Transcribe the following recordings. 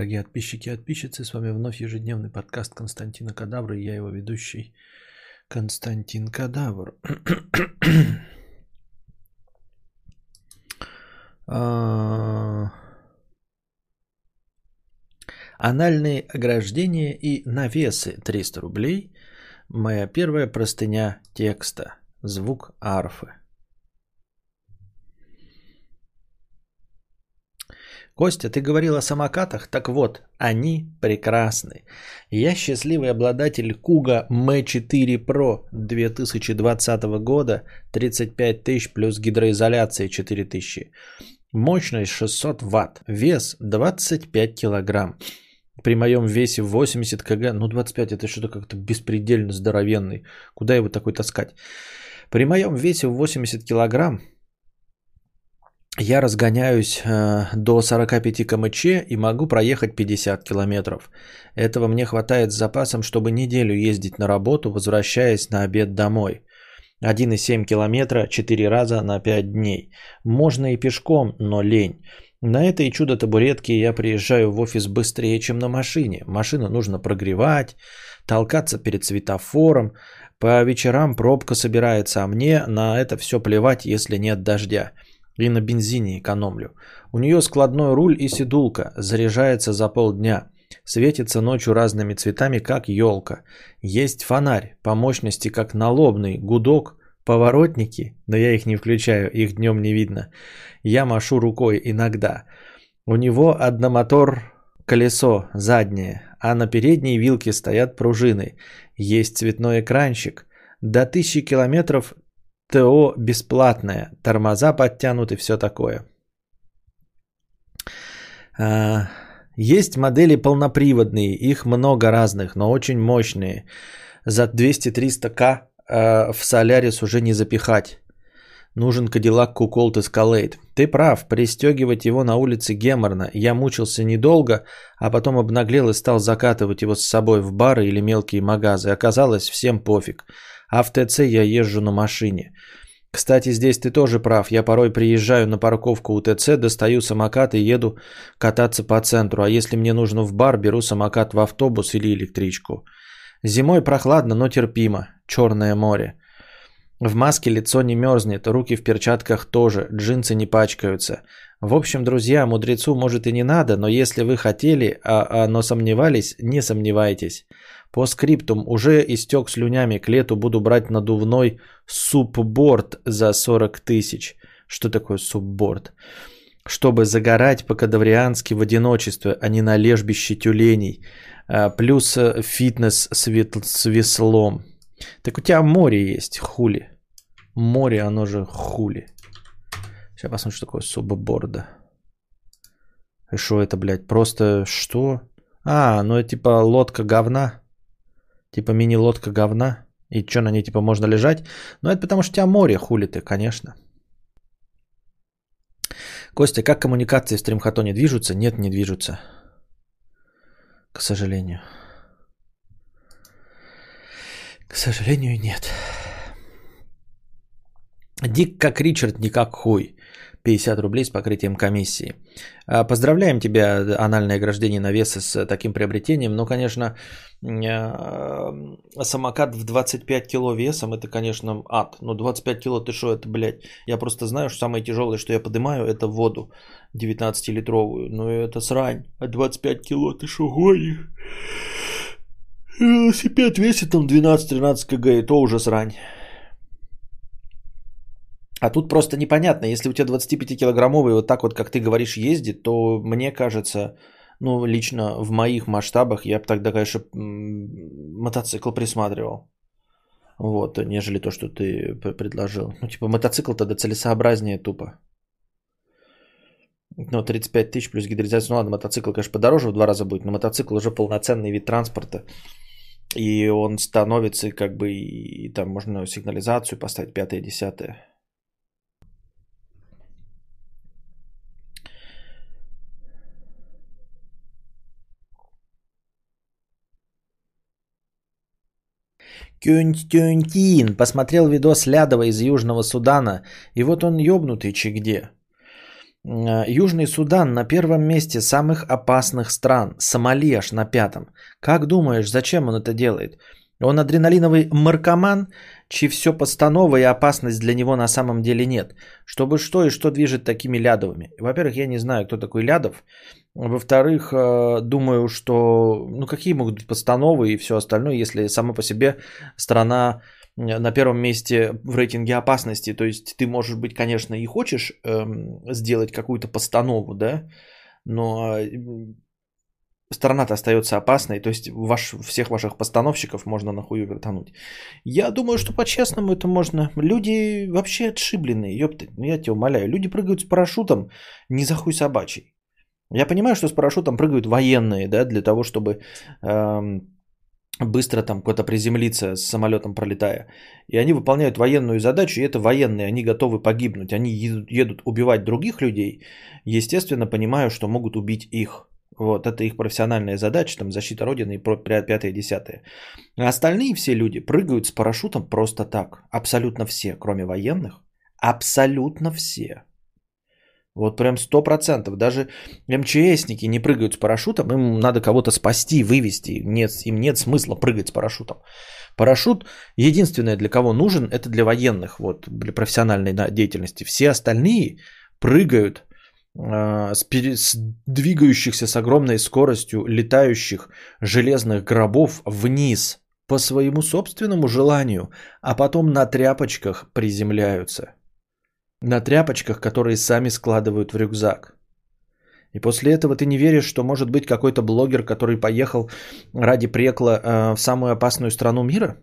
Дорогие подписчики и подписчицы, с вами вновь ежедневный подкаст Константина Кадавра и я его ведущий Константин Кадавр. А, анальные ограждения и навесы 300 рублей. Моя первая простыня текста. Звук арфы. Костя, ты говорил о самокатах? Так вот, они прекрасны. Я счастливый обладатель Куга M4 Pro 2020 года, 35 тысяч плюс гидроизоляция 4000. Мощность 600 ватт, вес 25 килограмм. При моем весе 80 кг, ну 25 это что-то как-то беспредельно здоровенный. Куда его такой таскать? При моем весе 80 килограмм я разгоняюсь э, до 45 км и могу проехать 50 километров. Этого мне хватает с запасом, чтобы неделю ездить на работу, возвращаясь на обед домой. 1,7 километра 4 раза на 5 дней. Можно и пешком, но лень. На этой чудо-табуретке я приезжаю в офис быстрее, чем на машине. Машину нужно прогревать, толкаться перед светофором. По вечерам пробка собирается, а мне на это все плевать, если нет дождя. И на бензине экономлю. У нее складной руль и седулка. Заряжается за полдня. Светится ночью разными цветами, как елка. Есть фонарь, по мощности как налобный, гудок, поворотники, но я их не включаю, их днем не видно. Я машу рукой иногда. У него одномотор колесо заднее, а на передней вилке стоят пружины. Есть цветной экранчик. До тысячи километров ТО бесплатное, тормоза подтянуты, все такое. А, есть модели полноприводные, их много разных, но очень мощные. За 200-300к а, в Солярис уже не запихать. Нужен Cadillac Colt Escalade. Ты прав, пристегивать его на улице геморно. Я мучился недолго, а потом обнаглел и стал закатывать его с собой в бары или мелкие магазы. Оказалось, всем пофиг а в ТЦ я езжу на машине. Кстати, здесь ты тоже прав. Я порой приезжаю на парковку у ТЦ, достаю самокат и еду кататься по центру. А если мне нужно в бар, беру самокат в автобус или электричку. Зимой прохладно, но терпимо. Черное море. В маске лицо не мерзнет, руки в перчатках тоже, джинсы не пачкаются. В общем, друзья, мудрецу может и не надо, но если вы хотели, а, а, но сомневались, не сомневайтесь. По скриптум уже истек слюнями, к лету буду брать надувной субборд за 40 тысяч. Что такое субборд? Чтобы загорать по-кадавриански в одиночестве, а не на лежбище тюленей. А, плюс э, фитнес с веслом. Так у тебя море есть, хули. Море, оно же хули. Сейчас посмотрим, что такое субборда. И что это, блядь, просто что? А, ну это типа лодка говна. Типа мини-лодка говна. И что, на ней типа можно лежать? Ну, это потому что у тебя море, хули ты, конечно. Костя, как коммуникации в стримхатоне движутся? Нет, не движутся. К сожалению. К сожалению, нет. Дик как Ричард, не как хуй. 50 рублей с покрытием комиссии. А, поздравляем тебя, анальное ограждение навеса с таким приобретением. Но, конечно, а, самокат в 25 кило весом, это, конечно, ад. Но 25 кило, ты что, это, блядь, я просто знаю, что самое тяжелое, что я поднимаю, это воду 19-литровую. Но это срань. А 25 кило, ты что, гонишь? Велосипед весит там 12-13 кг, и то уже срань. А тут просто непонятно, если у тебя 25-килограммовый вот так вот, как ты говоришь, ездит, то мне кажется, ну, лично в моих масштабах я бы тогда, конечно, мотоцикл присматривал. Вот, нежели то, что ты предложил. Ну, типа, мотоцикл тогда целесообразнее тупо. Ну, 35 тысяч плюс гидризация. Ну, ладно, мотоцикл, конечно, подороже в два раза будет, но мотоцикл уже полноценный вид транспорта. И он становится, как бы, и там можно сигнализацию поставить, пятое, десятое. Кюнтюнтин посмотрел видос Лядова из Южного Судана, и вот он ёбнутый че где. Э, Южный Судан на первом месте самых опасных стран. Сомали аж на пятом. Как думаешь, зачем он это делает? Он адреналиновый маркоман, чи все постанова и опасность для него на самом деле нет. Чтобы что и что движет такими Лядовыми? Во-первых, я не знаю, кто такой Лядов. Во-вторых, э, думаю, что ну какие могут быть постановы и все остальное, если сама по себе страна э, на первом месте в рейтинге опасности. То есть ты, может быть, конечно, и хочешь эм, сделать какую-то постанову, да, но страна-то остается опасной, то есть ваш, всех ваших постановщиков можно нахую вертануть. Я думаю, что по-честному это можно. Люди вообще отшибленные, ёпты, я тебя умоляю. Люди прыгают с парашютом не за хуй собачий. Я понимаю, что с парашютом прыгают военные, да, для того, чтобы эм, быстро там куда-то приземлиться с самолетом пролетая. И они выполняют военную задачу, и это военные, они готовы погибнуть. Они едут, убивать других людей, естественно, понимаю, что могут убить их. Вот, это их профессиональная задача, там, защита Родины и пятое, десятое. А остальные все люди прыгают с парашютом просто так. Абсолютно все, кроме военных. Абсолютно все. Вот прям сто процентов. Даже МЧСники не прыгают с парашютом, им надо кого-то спасти, вывести. Нет, им нет смысла прыгать с парашютом. Парашют единственное для кого нужен, это для военных, вот, для профессиональной деятельности. Все остальные прыгают э, с, пере, с двигающихся с огромной скоростью летающих железных гробов вниз по своему собственному желанию, а потом на тряпочках приземляются – на тряпочках, которые сами складывают в рюкзак. И после этого ты не веришь, что может быть какой-то блогер, который поехал ради прекла э, в самую опасную страну мира?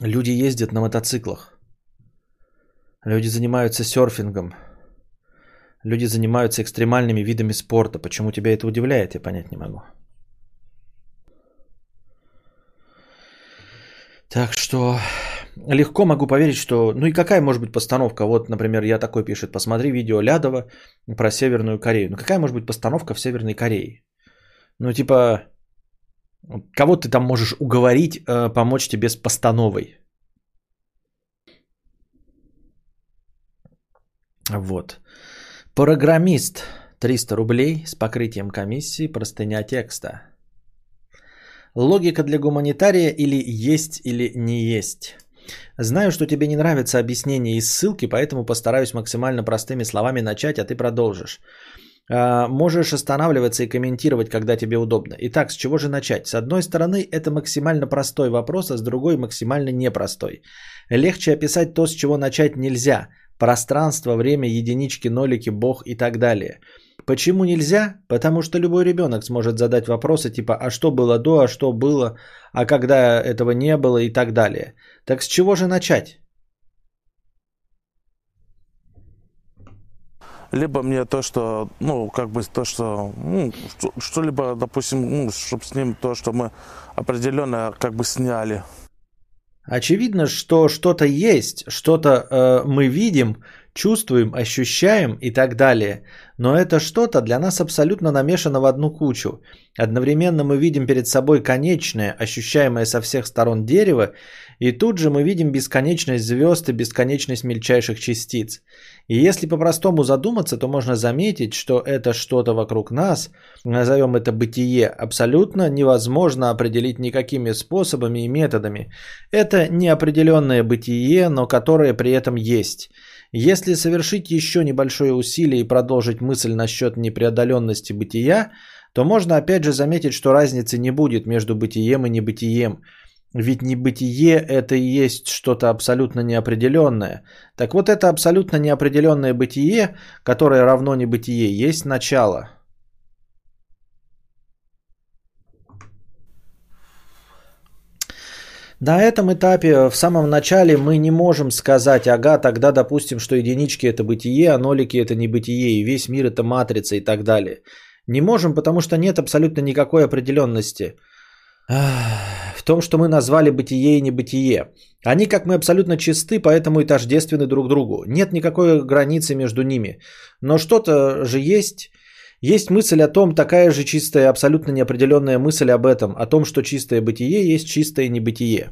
Люди ездят на мотоциклах. Люди занимаются серфингом. Люди занимаются экстремальными видами спорта. Почему тебя это удивляет, я понять не могу. Так что легко могу поверить, что... Ну и какая может быть постановка? Вот, например, я такой пишет, посмотри видео Лядова про Северную Корею. Ну какая может быть постановка в Северной Корее? Ну типа, кого ты там можешь уговорить э, помочь тебе с постановой? Вот. Программист 300 рублей с покрытием комиссии, простыня текста. Логика для гуманитария или есть или не есть. Знаю, что тебе не нравятся объяснения и ссылки, поэтому постараюсь максимально простыми словами начать, а ты продолжишь. А, можешь останавливаться и комментировать, когда тебе удобно. Итак, с чего же начать? С одной стороны, это максимально простой вопрос, а с другой максимально непростой. Легче описать то, с чего начать нельзя. Пространство, время, единички, нолики, бог и так далее. Почему нельзя? Потому что любой ребенок сможет задать вопросы типа «а что было до?», «а что было?», «а когда этого не было?» и так далее. Так с чего же начать? Либо мне то, что, ну, как бы то, что, ну, что-либо, допустим, ну, чтобы с ним то, что мы определенно как бы сняли. Очевидно, что что-то есть, что-то э, мы видим, чувствуем, ощущаем и так далее. Но это что-то для нас абсолютно намешано в одну кучу. Одновременно мы видим перед собой конечное, ощущаемое со всех сторон дерево, и тут же мы видим бесконечность звезд и бесконечность мельчайших частиц. И если по-простому задуматься, то можно заметить, что это что-то вокруг нас, назовем это бытие, абсолютно невозможно определить никакими способами и методами. Это неопределенное бытие, но которое при этом есть. Если совершить еще небольшое усилие и продолжить мысль насчет непреодоленности бытия, то можно опять же заметить, что разницы не будет между бытием и небытием. Ведь небытие – это и есть что-то абсолютно неопределенное. Так вот это абсолютно неопределенное бытие, которое равно небытие, есть начало – На этом этапе, в самом начале, мы не можем сказать, ага, тогда допустим, что единички это бытие, а нолики это не бытие, и весь мир это матрица и так далее. Не можем, потому что нет абсолютно никакой определенности в том, что мы назвали бытие и небытие. Они, как мы, абсолютно чисты, поэтому и тождественны друг другу. Нет никакой границы между ними. Но что-то же есть, есть мысль о том, такая же чистая, абсолютно неопределенная мысль об этом, о том, что чистое бытие есть чистое небытие.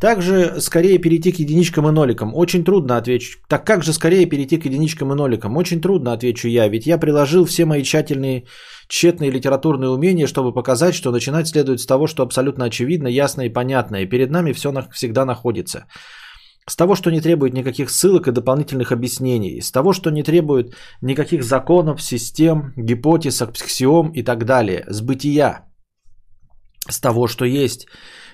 Также скорее перейти к единичкам и ноликам. Очень трудно отвечу. Так как же скорее перейти к единичкам и ноликам? Очень трудно отвечу я, ведь я приложил все мои тщательные, тщетные литературные умения, чтобы показать, что начинать следует с того, что абсолютно очевидно, ясно и понятно, и перед нами все всегда находится. С того, что не требует никаких ссылок и дополнительных объяснений. С того, что не требует никаких законов, систем, гипотез, аксиом и так далее. С бытия. С того, что есть.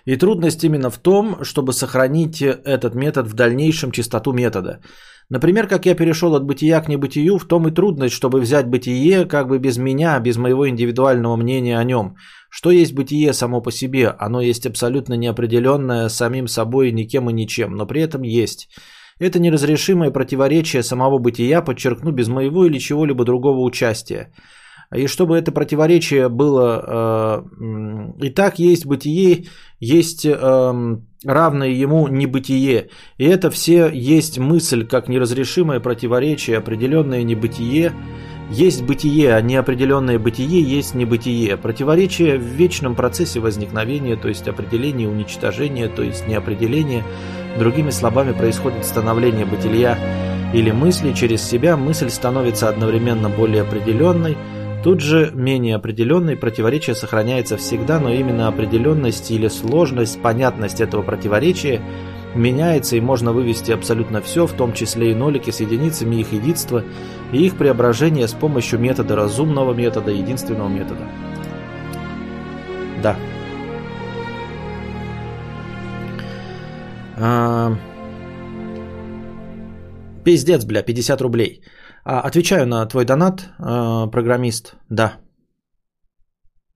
И трудность именно в том, чтобы сохранить этот метод в дальнейшем чистоту метода. Например, как я перешел от бытия к небытию, в том и трудность, чтобы взять бытие как бы без меня, без моего индивидуального мнения о нем. Что есть бытие само по себе? Оно есть абсолютно неопределенное самим собой никем и ничем, но при этом есть. Это неразрешимое противоречие самого бытия подчеркну без моего или чего-либо другого участия. И чтобы это противоречие было... Э, и так есть бытие, есть э, равное ему небытие. И это все есть мысль, как неразрешимое противоречие, определенное небытие. Есть бытие, а неопределенное бытие есть небытие. Противоречие в вечном процессе возникновения, то есть определение уничтожения, то есть неопределение. Другими словами, происходит становление бытия или мысли. Через себя мысль становится одновременно более определенной, Тут же менее определенный противоречие сохраняется всегда, но именно определенность или сложность, понятность этого противоречия меняется и можно вывести абсолютно все, в том числе и нолики с единицами их единства и их преображение с помощью метода разумного метода, единственного метода. Да. А... Пиздец, бля, 50 рублей. А, отвечаю на твой донат, а, программист. Да.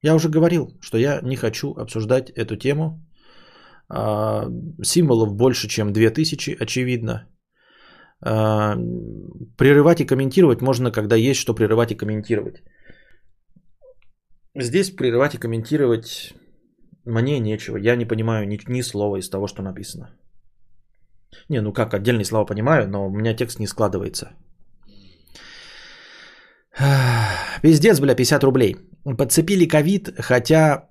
Я уже говорил, что я не хочу обсуждать эту тему. А, символов больше, чем 2000, очевидно. Прерывать и комментировать можно, когда есть что прерывать и комментировать. Здесь прерывать и комментировать мне нечего. Я не понимаю ни, ни слова из того, что написано. Не, ну как, отдельные слова понимаю, но у меня текст не складывается. Пиздец, бля, 50 рублей. Подцепили ковид, хотя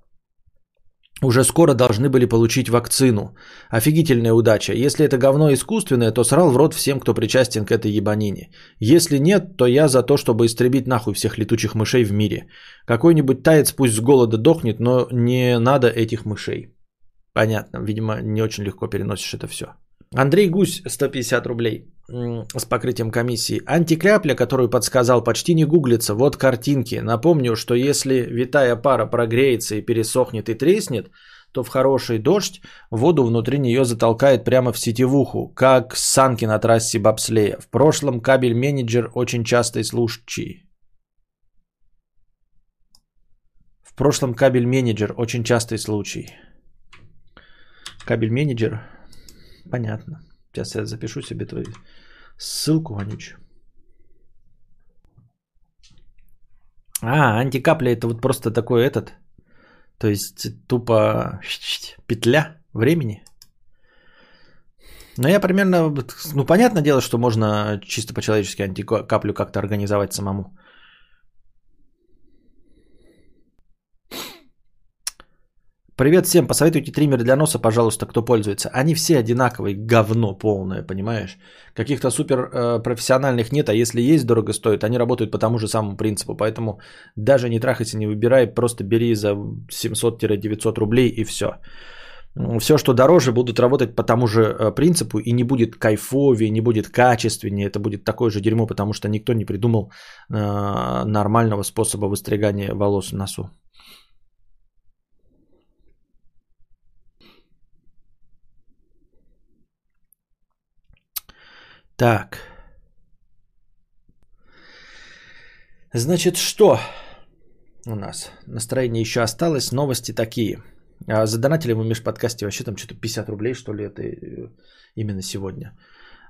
уже скоро должны были получить вакцину. Офигительная удача. Если это говно искусственное, то срал в рот всем, кто причастен к этой ебанине. Если нет, то я за то, чтобы истребить нахуй всех летучих мышей в мире. Какой-нибудь таец пусть с голода дохнет, но не надо этих мышей. Понятно, видимо, не очень легко переносишь это все. Андрей Гусь, 150 рублей с покрытием комиссии. Антикляпля, которую подсказал, почти не гуглится. Вот картинки. Напомню, что если витая пара прогреется и пересохнет и треснет, то в хороший дождь воду внутри нее затолкает прямо в сетевуху, как санки на трассе бобслея. В прошлом кабель-менеджер очень частый случай. В прошлом кабель-менеджер очень частый случай. Кабель-менеджер Понятно. Сейчас я запишу себе твою ссылку, вонючую. А, антикапля это вот просто такой этот, то есть тупо петля времени. Но я примерно, ну понятное дело, что можно чисто по-человечески антикаплю как-то организовать самому. Привет всем, посоветуйте триммеры для носа, пожалуйста, кто пользуется. Они все одинаковые, говно полное, понимаешь? Каких-то супер э, профессиональных нет, а если есть, дорого стоит, они работают по тому же самому принципу. Поэтому даже не трахайся, не выбирай, просто бери за 700-900 рублей и все. Все, что дороже, будут работать по тому же э, принципу и не будет кайфовее, не будет качественнее. Это будет такое же дерьмо, потому что никто не придумал э, нормального способа выстригания волос в носу. Так. Значит, что у нас? Настроение еще осталось. Новости такие. А задонатили мы в межподкасте вообще там что-то 50 рублей, что ли, это э, именно сегодня.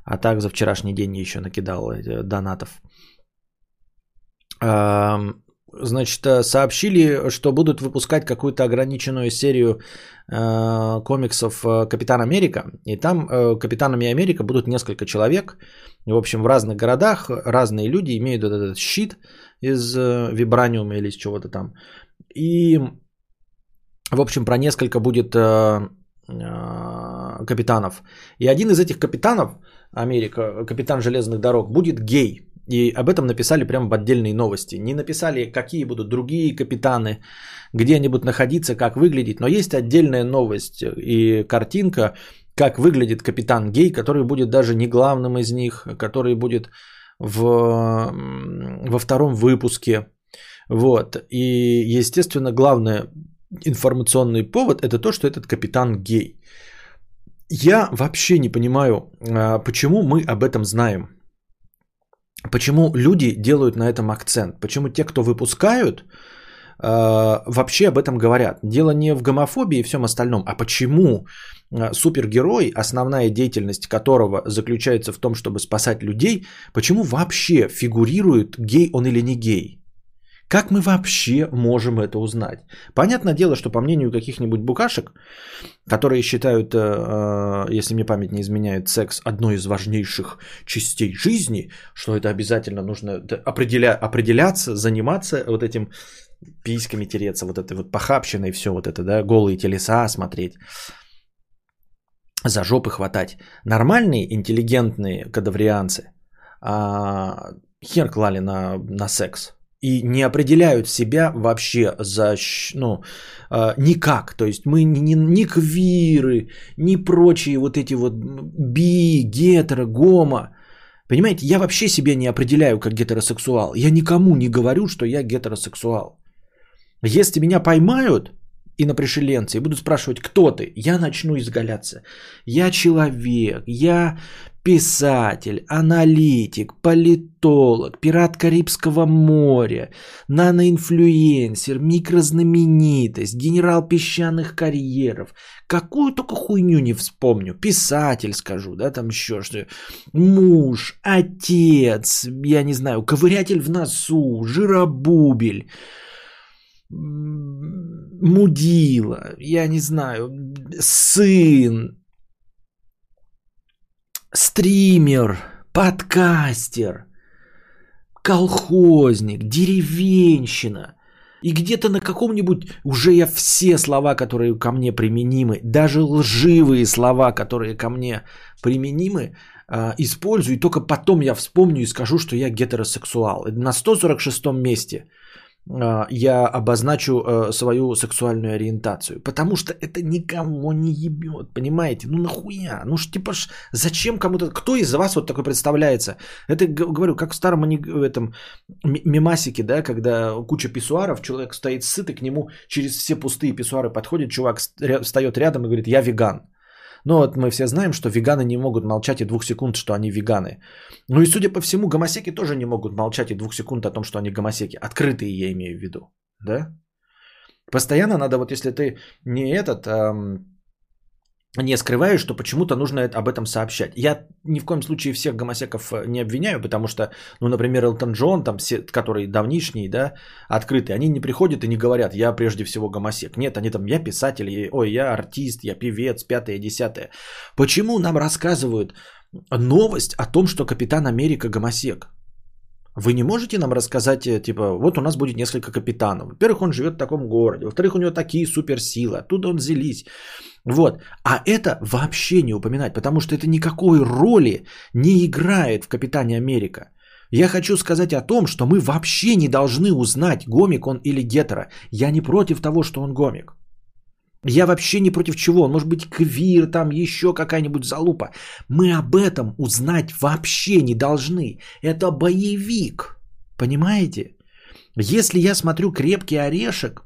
А так за вчерашний день еще накидал э, донатов. Значит, э, сообщили, что будут выпускать какую-то ограниченную серию э, комиксов э, Капитан Америка. И там э, Капитанами Америка будут несколько человек. В общем, в разных городах разные люди имеют этот щит из э, вибраниума или из чего-то там. И, в общем, про несколько будет э, э, капитанов. И один из этих капитанов, Америка, капитан железных дорог, будет гей. И об этом написали прямо в отдельные новости. Не написали, какие будут другие капитаны, где они будут находиться, как выглядеть. Но есть отдельная новость и картинка, как выглядит капитан гей, который будет даже не главным из них, который будет в, во втором выпуске. Вот. И, естественно, главный информационный повод это то, что этот капитан гей. Я вообще не понимаю, а, почему мы об этом знаем. Почему люди делают на этом акцент? Почему те, кто выпускают, а, вообще об этом говорят? Дело не в гомофобии и всем остальном, а почему а, супергерой, основная деятельность которого заключается в том, чтобы спасать людей, почему вообще фигурирует гей он или не гей? Как мы вообще можем это узнать? Понятное дело, что по мнению каких-нибудь букашек, которые считают, э, э, если мне память не изменяет, секс одной из важнейших частей жизни, что это обязательно нужно определя, определяться, заниматься вот этим письками тереться, вот этой вот похабщиной, все вот это, да, голые телеса смотреть, за жопы хватать. Нормальные, интеллигентные кадаврианцы а, хер клали на, на секс и не определяют себя вообще за, ну, э, никак. То есть мы ни, ни квиры, ни прочие вот эти вот би, гетеро, гомо. Понимаете, я вообще себя не определяю как гетеросексуал. Я никому не говорю, что я гетеросексуал. Если меня поймают и на пришеленце и будут спрашивать, кто ты, я начну изгаляться. Я человек, я писатель, аналитик, политолог, пират Карибского моря, наноинфлюенсер, микрознаменитость, генерал песчаных карьеров. Какую только хуйню не вспомню. Писатель скажу, да, там еще что Муж, отец, я не знаю, ковырятель в носу, жиробубель мудила, я не знаю, сын, стример, подкастер, колхозник, деревенщина. И где-то на каком-нибудь уже я все слова, которые ко мне применимы, даже лживые слова, которые ко мне применимы, а, использую. И только потом я вспомню и скажу, что я гетеросексуал. На 146 месте – я обозначу э, свою сексуальную ориентацию. Потому что это никого не ебет, понимаете? Ну нахуя? Ну ж типа ж, зачем кому-то... Кто из вас вот такой представляется? Это, говорю, как в старом этом мемасике, да, когда куча писсуаров, человек стоит сытый, к нему через все пустые писсуары подходит, чувак встает рядом и говорит, я веган. Но вот мы все знаем, что веганы не могут молчать и двух секунд, что они веганы. Ну и судя по всему, гомосеки тоже не могут молчать и двух секунд о том, что они гомосеки. Открытые я имею в виду. Да? Постоянно надо, вот если ты не этот, эм, не скрываешь, что почему-то нужно об этом сообщать. Я ни в коем случае всех гомосеков э, не обвиняю, потому что, ну, например, Элтон Джон, там, все, который давнишний, да, открытый, они не приходят и не говорят, я прежде всего гомосек. Нет, они там, я писатель, ой, я артист, я певец, пятое, десятое. Почему нам рассказывают новость о том, что Капитан Америка гомосек? Вы не можете нам рассказать, э, типа, вот у нас будет несколько капитанов. Во-первых, он живет в таком городе. Во-вторых, у него такие суперсилы. Оттуда он взялись. Вот. А это вообще не упоминать, потому что это никакой роли не играет в Капитане Америка. Я хочу сказать о том, что мы вообще не должны узнать, гомик он или гетеро. Я не против того, что он гомик. Я вообще не против чего. Он может быть квир, там еще какая-нибудь залупа. Мы об этом узнать вообще не должны. Это боевик. Понимаете? Если я смотрю крепкий орешек,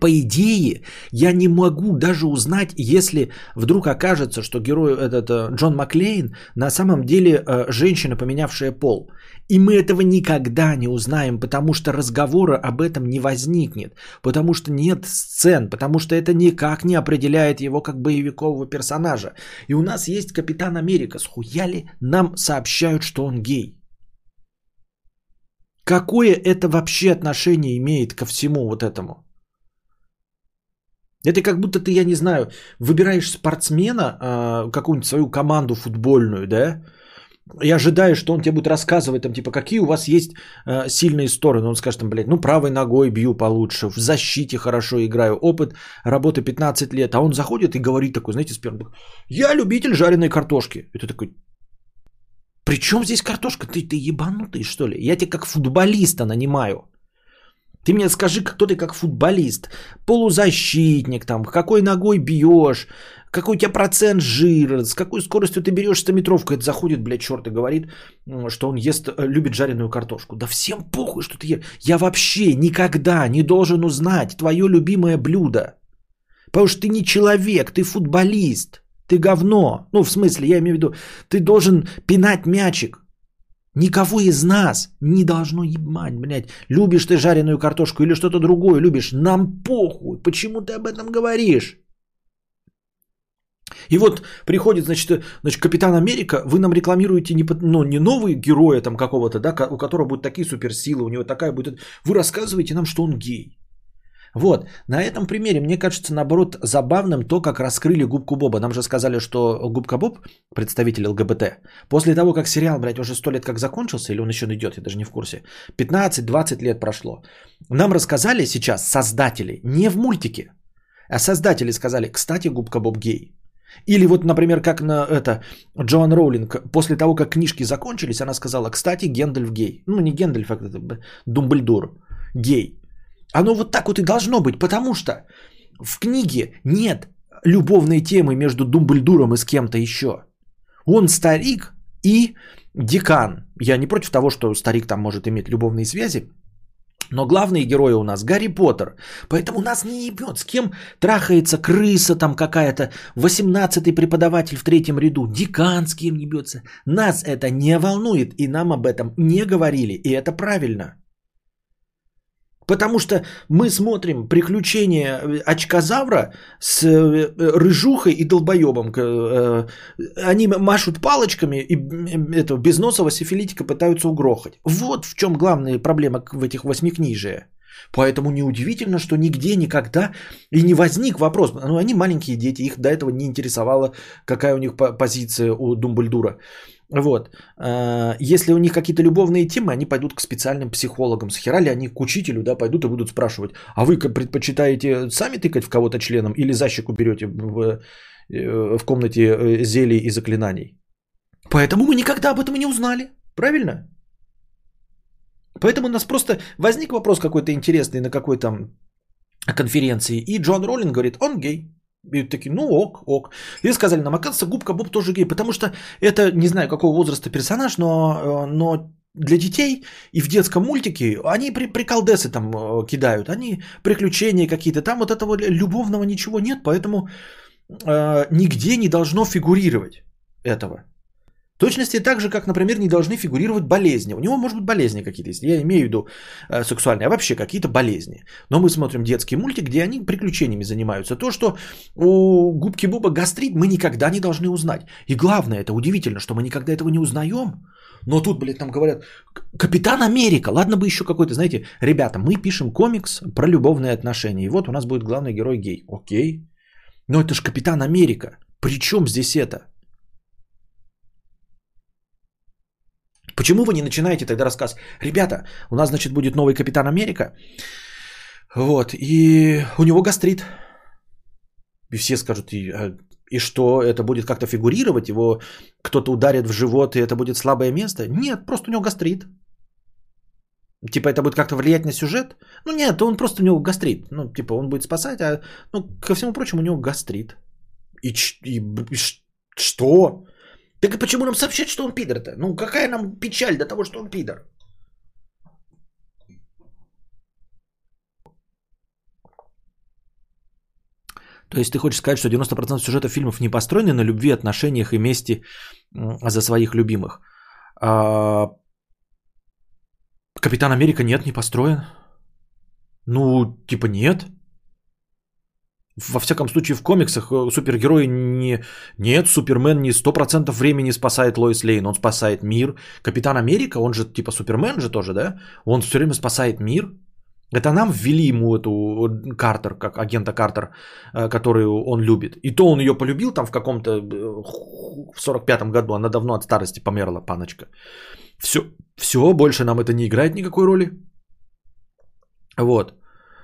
по идее, я не могу даже узнать, если вдруг окажется, что герой этот э, Джон Маклейн на самом деле э, женщина, поменявшая пол. И мы этого никогда не узнаем, потому что разговора об этом не возникнет, потому что нет сцен, потому что это никак не определяет его как боевикового персонажа. И у нас есть Капитан Америка. Схуяли нам сообщают, что он гей. Какое это вообще отношение имеет ко всему вот этому? Это как будто ты, я не знаю, выбираешь спортсмена, а, какую-нибудь свою команду футбольную, да, и ожидаешь, что он тебе будет рассказывать, там, типа, какие у вас есть э, сильные стороны. Он скажет, там, блядь, ну, правой ногой бью получше, в защите хорошо играю, опыт работы 15 лет. А он заходит и говорит такой, знаете, сперм, я любитель жареной картошки. Ты такой, при чем здесь картошка? Ты, ты ебанутый, что ли? Я тебя как футболиста нанимаю. Ты мне скажи, кто ты как футболист, полузащитник, там, какой ногой бьешь, какой у тебя процент жира, с какой скоростью ты берешь 100-метровку. Это заходит, блядь, черт и говорит, что он ест, э, любит жареную картошку. Да всем похуй, что ты ешь. Я вообще никогда не должен узнать твое любимое блюдо. Потому что ты не человек, ты футболист. Ты говно. Ну, в смысле, я имею в виду, ты должен пинать мячик. Никого из нас не должно ебать, блядь. Любишь ты жареную картошку или что-то другое любишь, нам похуй. Почему ты об этом говоришь? И вот приходит, значит, значит, Капитан Америка, вы нам рекламируете не, ну, не новые героя там какого-то, да, у которого будут такие суперсилы, у него такая будет... Вы рассказываете нам, что он гей. Вот, на этом примере, мне кажется, наоборот, забавным то, как раскрыли губку Боба. Нам же сказали, что губка Боб, представитель ЛГБТ, после того, как сериал, блядь, уже сто лет как закончился, или он еще идет, я даже не в курсе, 15-20 лет прошло, нам рассказали сейчас создатели, не в мультике, а создатели сказали, кстати, губка Боб гей. Или вот, например, как на это Джоан Роулинг, после того, как книжки закончились, она сказала, кстати, Гендальф гей. Ну, не Гендальф, а Думбльдор гей. Оно вот так вот и должно быть, потому что в книге нет любовной темы между Думбльдуром и с кем-то еще. Он старик и декан. Я не против того, что старик там может иметь любовные связи, но главные герои у нас Гарри Поттер. Поэтому нас не ебет, с кем трахается крыса там какая-то, 18-й преподаватель в третьем ряду, декан с кем ебется. Нас это не волнует, и нам об этом не говорили, и это правильно. Потому что мы смотрим приключения э, очкозавра с э, рыжухой и долбоебом. Э, они машут палочками и этого безносого сифилитика пытаются угрохать. Вот в чем главная проблема в этих восьмикнижиях. Поэтому неудивительно, что нигде никогда и не возник вопрос. Ну, они маленькие дети, их до этого не интересовало, какая у них позиция у Думбальдура. Вот. А, если у них какие-то любовные темы, они пойдут к специальным психологам. Схера ли они к учителю, да, пойдут и будут спрашивать, а вы предпочитаете сами тыкать в кого-то членом или защику берете в, э, в комнате э, зелий и заклинаний? Поэтому мы никогда об этом не узнали. Правильно? Поэтому у нас просто возник вопрос какой-то интересный на какой-то конференции. И Джон Роллинг говорит, он гей. И такие, ну ок, ок. И сказали нам, оказывается, Губка Боб тоже гей, потому что это, не знаю, какого возраста персонаж, но, э, но для детей и в детском мультике они при, приколдесы там э, кидают, они приключения какие-то, там вот этого любовного ничего нет, поэтому э, нигде не должно фигурировать этого. Точности так же, как, например, не должны фигурировать болезни. У него может быть болезни какие-то, если я имею в виду э, сексуальные, а вообще какие-то болезни. Но мы смотрим детский мультик, где они приключениями занимаются. То, что у губки Буба гастрит, мы никогда не должны узнать. И главное, это удивительно, что мы никогда этого не узнаем. Но тут, блядь, нам говорят, Капитан Америка, ладно бы еще какой-то, знаете, ребята, мы пишем комикс про любовные отношения. И вот у нас будет главный герой гей. Окей. Но это же Капитан Америка. При чем здесь это? Почему вы не начинаете тогда рассказ? Ребята, у нас, значит, будет новый Капитан Америка. Вот, и у него гастрит. И все скажут, и, а, и что, это будет как-то фигурировать? Его кто-то ударит в живот, и это будет слабое место? Нет, просто у него гастрит. Типа это будет как-то влиять на сюжет? Ну нет, он просто у него гастрит. Ну, типа он будет спасать, а ну, ко всему прочему у него гастрит. И, и, и что? Так и почему нам сообщать, что он пидор-то? Ну какая нам печаль до того, что он пидор? То есть ты хочешь сказать, что 90% сюжета фильмов не построены на любви, отношениях и мести за своих любимых. А... Капитан Америка нет, не построен. Ну, типа нет. Во всяком случае, в комиксах э, супергерои не... Нет, Супермен не 100% времени спасает Лоис Лейн, он спасает мир. Капитан Америка, он же типа Супермен же тоже, да? Он все время спасает мир. Это нам ввели ему эту Картер, как агента Картер, э, которую он любит. И то он ее полюбил там в каком-то э, в 45-м году. Она давно от старости померла, паночка. Все, все, больше нам это не играет никакой роли. Вот.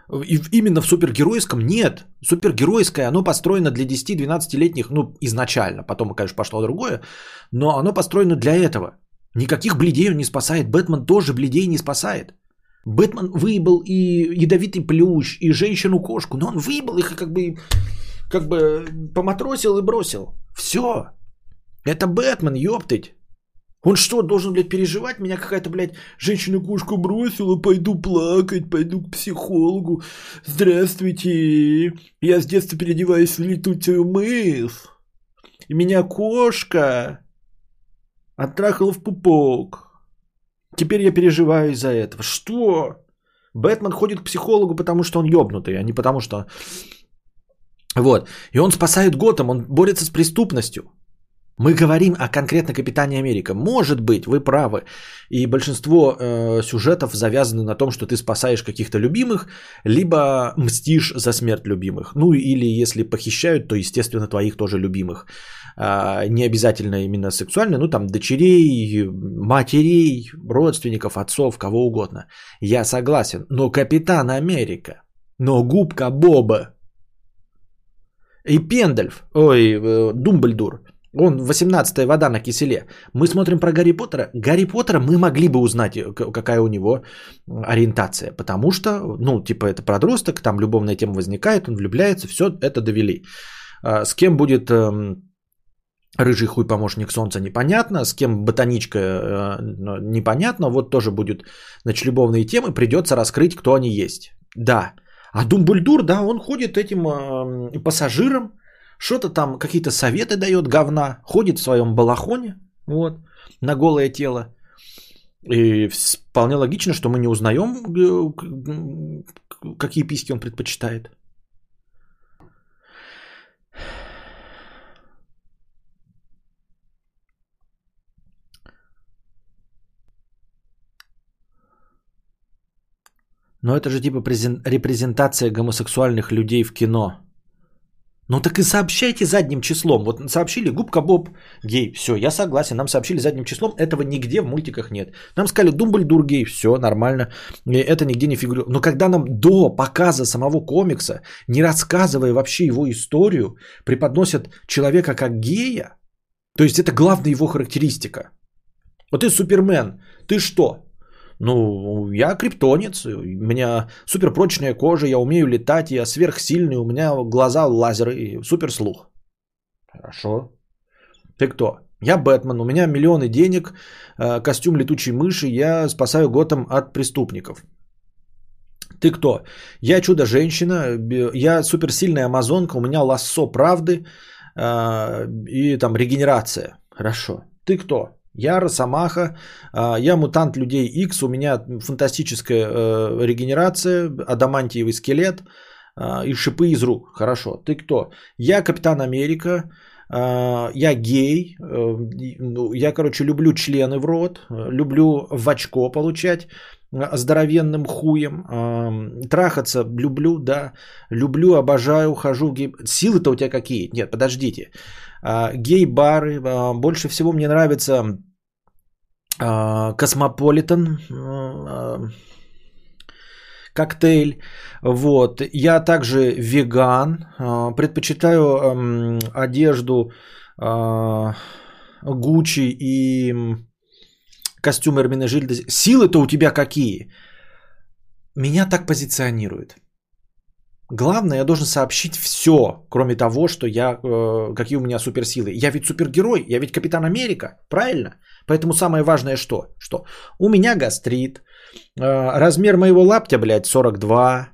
Именно в супергеройском нет. Супергеройское, оно построено для 10-12-летних, ну, изначально. Потом, конечно, пошло другое. Но оно построено для этого. Никаких бледей он не спасает. Бэтмен тоже бледей не спасает. Бэтмен выебал и ядовитый плющ, и женщину-кошку. Но он выебал их и как бы, как бы поматросил и бросил. Все. Это Бэтмен, ёптыть. Он что, должен, блядь, переживать? Меня какая-то, блядь, женщина-кошку бросила, пойду плакать, пойду к психологу. Здравствуйте, я с детства переодеваюсь в летучую мыс. И меня кошка оттрахала в пупок. Теперь я переживаю из-за этого. Что? Бэтмен ходит к психологу, потому что он ёбнутый, а не потому что... Вот. И он спасает Готэм, он борется с преступностью. Мы говорим о конкретно Капитане Америка. Может быть, вы правы. И большинство э, сюжетов завязаны на том, что ты спасаешь каких-то любимых, либо мстишь за смерть любимых. Ну или если похищают, то, естественно, твоих тоже любимых. Э, не обязательно именно сексуально, ну там дочерей, матерей, родственников, отцов, кого угодно. Я согласен. Но Капитан Америка, но губка Боба и Пендальф, ой, э, Думбльдур – он 18-я вода на киселе. Мы смотрим про Гарри Поттера. Гарри Поттера мы могли бы узнать, э, какая у него ориентация. Потому что, ну, типа, это подросток, там любовная тема возникает, он влюбляется, все это довели. А, с кем будет эм, рыжий хуй помощник солнца непонятно, с кем ботаничка э, непонятно, вот тоже будет, значит, любовные темы, придется раскрыть, кто они есть. Да. А Думбульдур, да, он ходит этим э, пассажиром, что-то там, какие-то советы дает говна, ходит в своем балахоне, вот, на голое тело. И вполне логично, что мы не узнаем, э, какие письки он предпочитает. Но это же типа репрезентация гомосексуальных людей в кино. Ну так и сообщайте задним числом. Вот сообщили Губка Боб гей. Все, я согласен. Нам сообщили задним числом. Этого нигде в мультиках нет. Нам сказали Думбльдур гей. Все нормально. Это нигде не фигурирует. Но когда нам до показа самого комикса, не рассказывая вообще его историю, преподносят человека как гея, то есть это главная его характеристика. Вот ты Супермен. Ты что? Ну, я криптонец, у меня суперпрочная кожа, я умею летать, я сверхсильный, у меня глаза лазеры и суперслух. Хорошо. Ты кто? Я Бэтмен, у меня миллионы денег, э, костюм летучей мыши, я спасаю Готэм от преступников. Ты кто? Я чудо-женщина, я суперсильная амазонка, у меня лассо правды э, и там регенерация. Хорошо. Ты кто? Я Росомаха, а, я мутант людей X, у меня фантастическая э, регенерация, адамантиевый скелет а, и шипы из рук. Хорошо, ты кто? Я Капитан Америка, а, я гей, э, ну, я, короче, люблю члены в рот, люблю в очко получать здоровенным хуем, трахаться люблю, да, люблю, обожаю, хожу гей. Силы-то у тебя какие? Нет, подождите. А, гей-бары. А, больше всего мне нравится а, Космополитен коктейль. Вот. Я также веган. Предпочитаю одежду Гуччи и костюм Ermenegildo. Силы-то у тебя какие? Меня так позиционируют. Главное, я должен сообщить все, кроме того, что я, э, какие у меня суперсилы. Я ведь супергерой, я ведь Капитан Америка, правильно? Поэтому самое важное что? Что? У меня гастрит, э, размер моего лаптя, блядь, 42.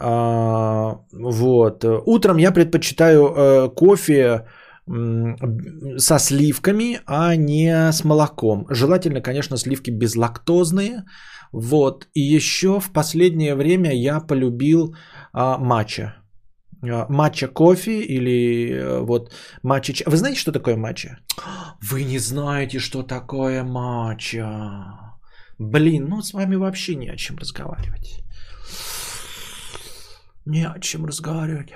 Э, вот. Утром я предпочитаю э, кофе со сливками, а не с молоком. Желательно, конечно, сливки безлактозные. Вот. И еще в последнее время я полюбил а, матча. А, матча кофе или э, вот матча... Вы знаете, что такое матча? Вы не знаете, что такое матча. Блин, ну с вами вообще не о чем разговаривать. Не о чем разговаривать.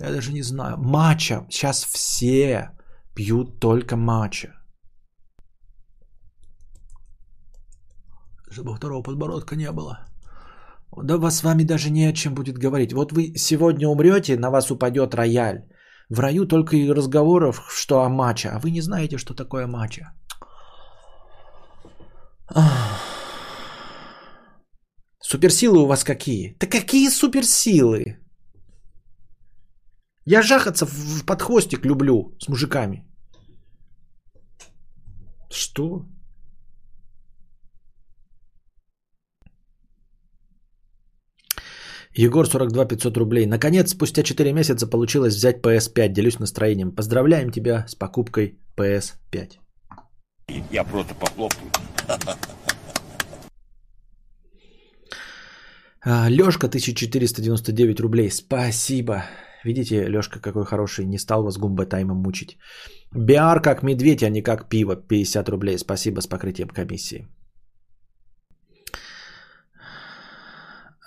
Я даже не знаю. Матча. Сейчас все пьют только матча. Чтобы второго подбородка не было. Да вас с вами даже не о чем будет говорить. Вот вы сегодня умрете, на вас упадет рояль. В раю только и разговоров, что о матче. А вы не знаете, что такое матча. Суперсилы у вас какие? Да какие суперсилы? Я жахаться в подхвостик люблю с мужиками. Что? Егор 42 500 рублей. Наконец, спустя 4 месяца получилось взять PS5. Делюсь настроением. Поздравляем тебя с покупкой PS5. Я просто похлопаю. Лешка 1499 рублей. Спасибо. Видите, Лешка какой хороший. Не стал вас гумба таймом мучить. Биар как медведь, а не как пиво. 50 рублей. Спасибо с покрытием комиссии.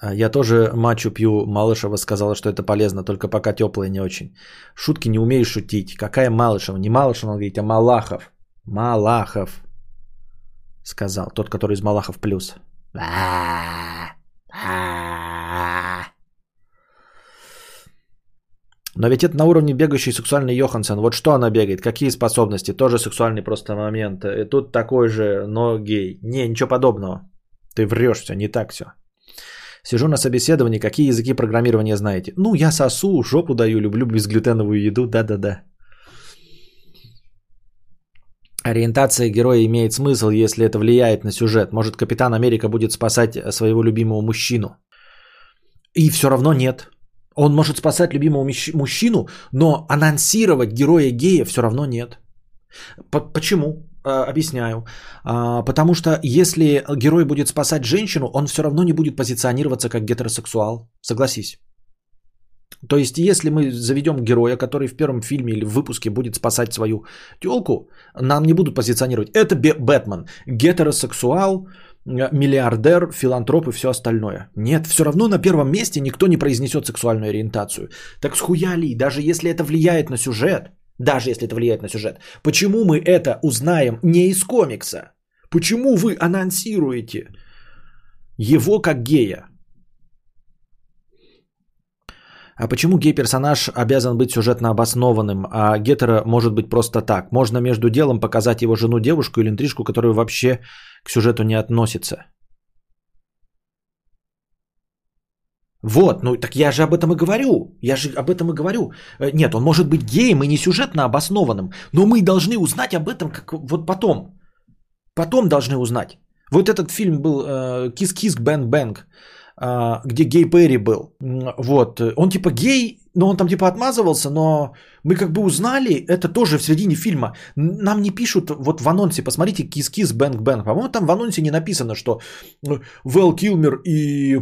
А, я тоже мачу пью. Малышева сказала, что это полезно, только пока теплое не очень. Шутки не умеешь шутить. Какая Малышева? Не Малышева, он говорит, а Малахов. Малахов. Сказал. Тот, который из Малахов плюс. Но ведь это на уровне бегающий сексуальный Йоханссон. Вот что она бегает? Какие способности? Тоже сексуальный просто момент. И тут такой же, но гей. Не, ничего подобного. Ты врешь все, не так все. Сижу на собеседовании, какие языки программирования знаете? Ну, я сосу, жопу даю, люблю безглютеновую еду, да-да-да. Ориентация героя имеет смысл, если это влияет на сюжет. Может, Капитан Америка будет спасать своего любимого мужчину. И все равно нет. Он может спасать любимого мужчину, но анонсировать героя гея все равно нет. Почему? А, объясняю. А, потому что если герой будет спасать женщину, он все равно не будет позиционироваться как гетеросексуал. Согласись. То есть, если мы заведем героя, который в первом фильме или в выпуске будет спасать свою телку, нам не будут позиционировать. Это Бэтмен, гетеросексуал, миллиардер, филантроп и все остальное. Нет, все равно на первом месте никто не произнесет сексуальную ориентацию. Так схуяли, даже если это влияет на сюжет, даже если это влияет на сюжет, почему мы это узнаем не из комикса? Почему вы анонсируете его как гея? А почему гей-персонаж обязан быть сюжетно обоснованным, а гетеро может быть просто так? Можно между делом показать его жену девушку или интрижку, которая вообще к сюжету не относится. Вот, ну так я же об этом и говорю. Я же об этом и говорю. Э, нет, он может быть геем и не сюжетно обоснованным, но мы должны узнать об этом как вот потом. Потом должны узнать. Вот этот фильм был «Kiss Kiss Bang Bang», где гей Перри был. Вот, он типа гей, но он там типа отмазывался, но мы как бы узнали это тоже в середине фильма. Нам не пишут вот в анонсе, посмотрите «Кис-кис Бэнг». По-моему, там в анонсе не написано, что Вэл Килмер и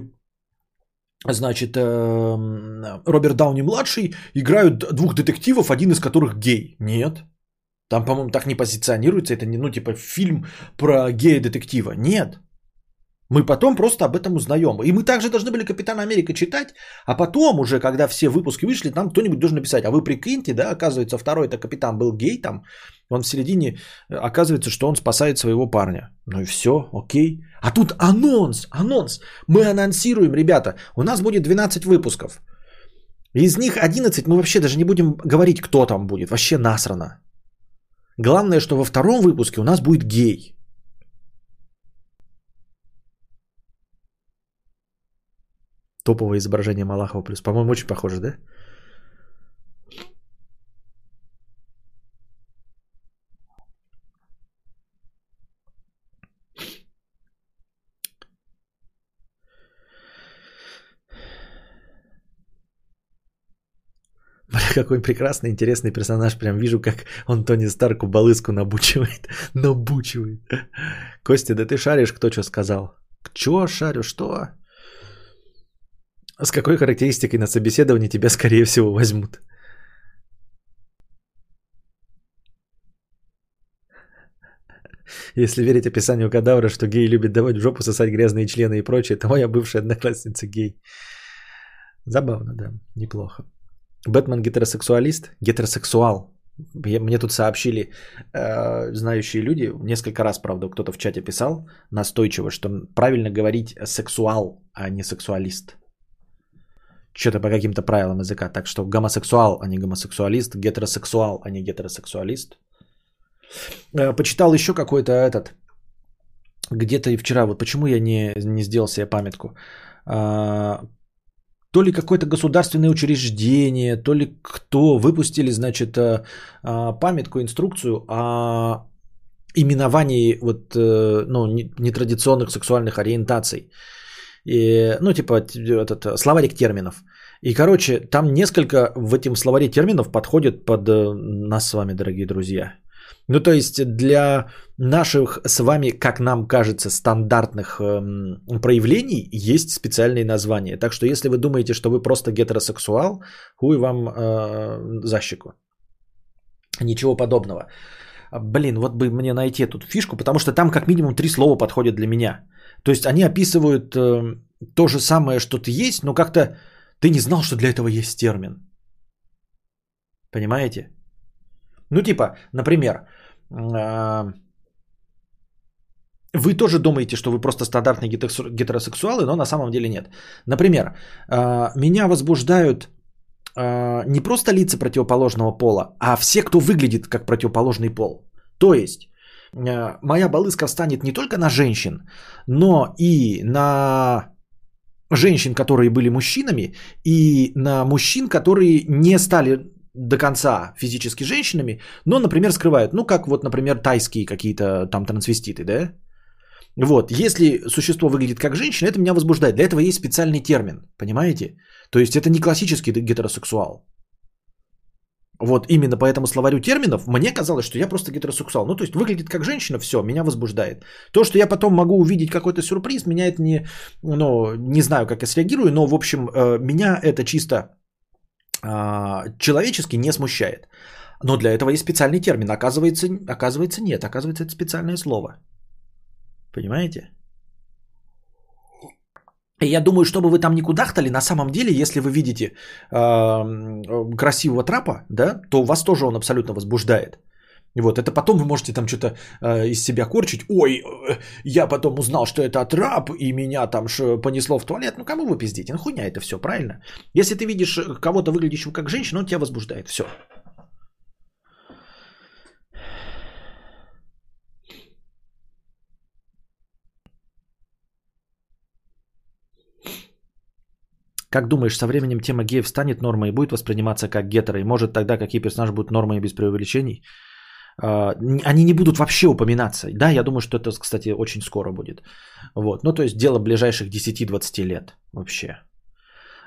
значит, эм, Роберт Дауни младший играют двух детективов, один из которых гей. Нет. Там, по-моему, так не позиционируется. Это не, ну, типа, фильм про гея-детектива. Нет. Мы потом просто об этом узнаем. И мы также должны были Капитан Америка читать, а потом уже, когда все выпуски вышли, нам кто-нибудь должен написать. А вы прикиньте, да, оказывается, второй это капитан был гей там, он в середине, э, оказывается, что он спасает своего парня. Ну и все, окей. А тут анонс, анонс. Мы анонсируем, ребята, у нас будет 12 выпусков. Из них 11 мы вообще даже не будем говорить, кто там будет. Вообще насрано. Главное, что во втором выпуске у нас будет гей. Топовое изображение Малахова плюс. По-моему, очень похоже, да? Какой прекрасный, интересный персонаж. Прям вижу, как он Тони Старку балыску набучивает. набучивает. Костя, да ты шаришь, кто что сказал? Чё шарю, что? С какой характеристикой на собеседовании тебя, скорее всего, возьмут? Если верить описанию кадавра, что гей любит давать в жопу, сосать грязные члены и прочее, то моя бывшая одноклассница гей. Забавно, да, неплохо. Бэтмен гетеросексуалист? Гетеросексуал. Мне тут сообщили э, знающие люди, несколько раз, правда, кто-то в чате писал настойчиво, что правильно говорить сексуал, а не сексуалист. Что-то по каким-то правилам языка. Так что гомосексуал, а не гомосексуалист, гетеросексуал, а не гетеросексуалист. Э, почитал еще какой-то этот, где-то и вчера, вот почему я не, не сделал себе памятку. Э, то ли какое-то государственное учреждение, то ли кто выпустили, значит, э, памятку, инструкцию о именовании вот, ну, нетрадиционных сексуальных ориентаций. И, ну, типа, этот словарик терминов. И, короче, там несколько в этом словаре терминов подходит под нас с вами, дорогие друзья. Ну, то есть для наших с вами, как нам кажется, стандартных эм, проявлений есть специальные названия. Так что если вы думаете, что вы просто гетеросексуал, хуй вам э, за щеку. Ничего подобного. Блин, вот бы мне найти эту фишку, потому что там как минимум три слова подходят для меня. То есть они описывают э, то же самое, что ты есть, но как-то ты не знал, что для этого есть термин. Понимаете? Ну, типа, например, а, вы тоже думаете, что вы просто стандартные гетеросексуалы, но на самом деле нет. Например, а, меня возбуждают а, не просто лица противоположного пола, а все, кто выглядит как противоположный пол. То есть, моя балыска встанет не только на женщин, но и на женщин, которые были мужчинами, и на мужчин, которые не стали до конца физически женщинами, но, например, скрывают, ну, как вот, например, тайские какие-то там трансвеститы, да? Вот, если существо выглядит как женщина, это меня возбуждает. Для этого есть специальный термин, понимаете? То есть это не классический гетеросексуал. Вот именно по этому словарю терминов мне казалось, что я просто гетеросексуал. Ну, то есть выглядит как женщина, все, меня возбуждает. То, что я потом могу увидеть какой-то сюрприз, меня это не, ну, не знаю, как я среагирую, но, в общем, э, меня это чисто а, человечески не смущает. Но для этого есть специальный термин. Оказывается, оказывается нет. Оказывается, это специальное слово. Понимаете? И я думаю, чтобы вы там не кудахтали, на самом деле, если вы видите э, красивого трапа, да, то вас тоже он абсолютно возбуждает. Вот, это потом вы можете там что-то э, из себя корчить. Ой, э, я потом узнал, что это трап, и меня там ш, понесло в туалет. Ну, кому вы пиздите? Ну, хуйня это все, правильно? Если ты видишь э, кого-то выглядящего как женщину, он тебя возбуждает. Все. Как думаешь, со временем тема геев станет нормой и будет восприниматься как гетеро? И может тогда какие персонажи будут нормой без преувеличений? А, они не будут вообще упоминаться. Да, я думаю, что это, кстати, очень скоро будет. Вот. Ну, то есть дело ближайших 10-20 лет вообще.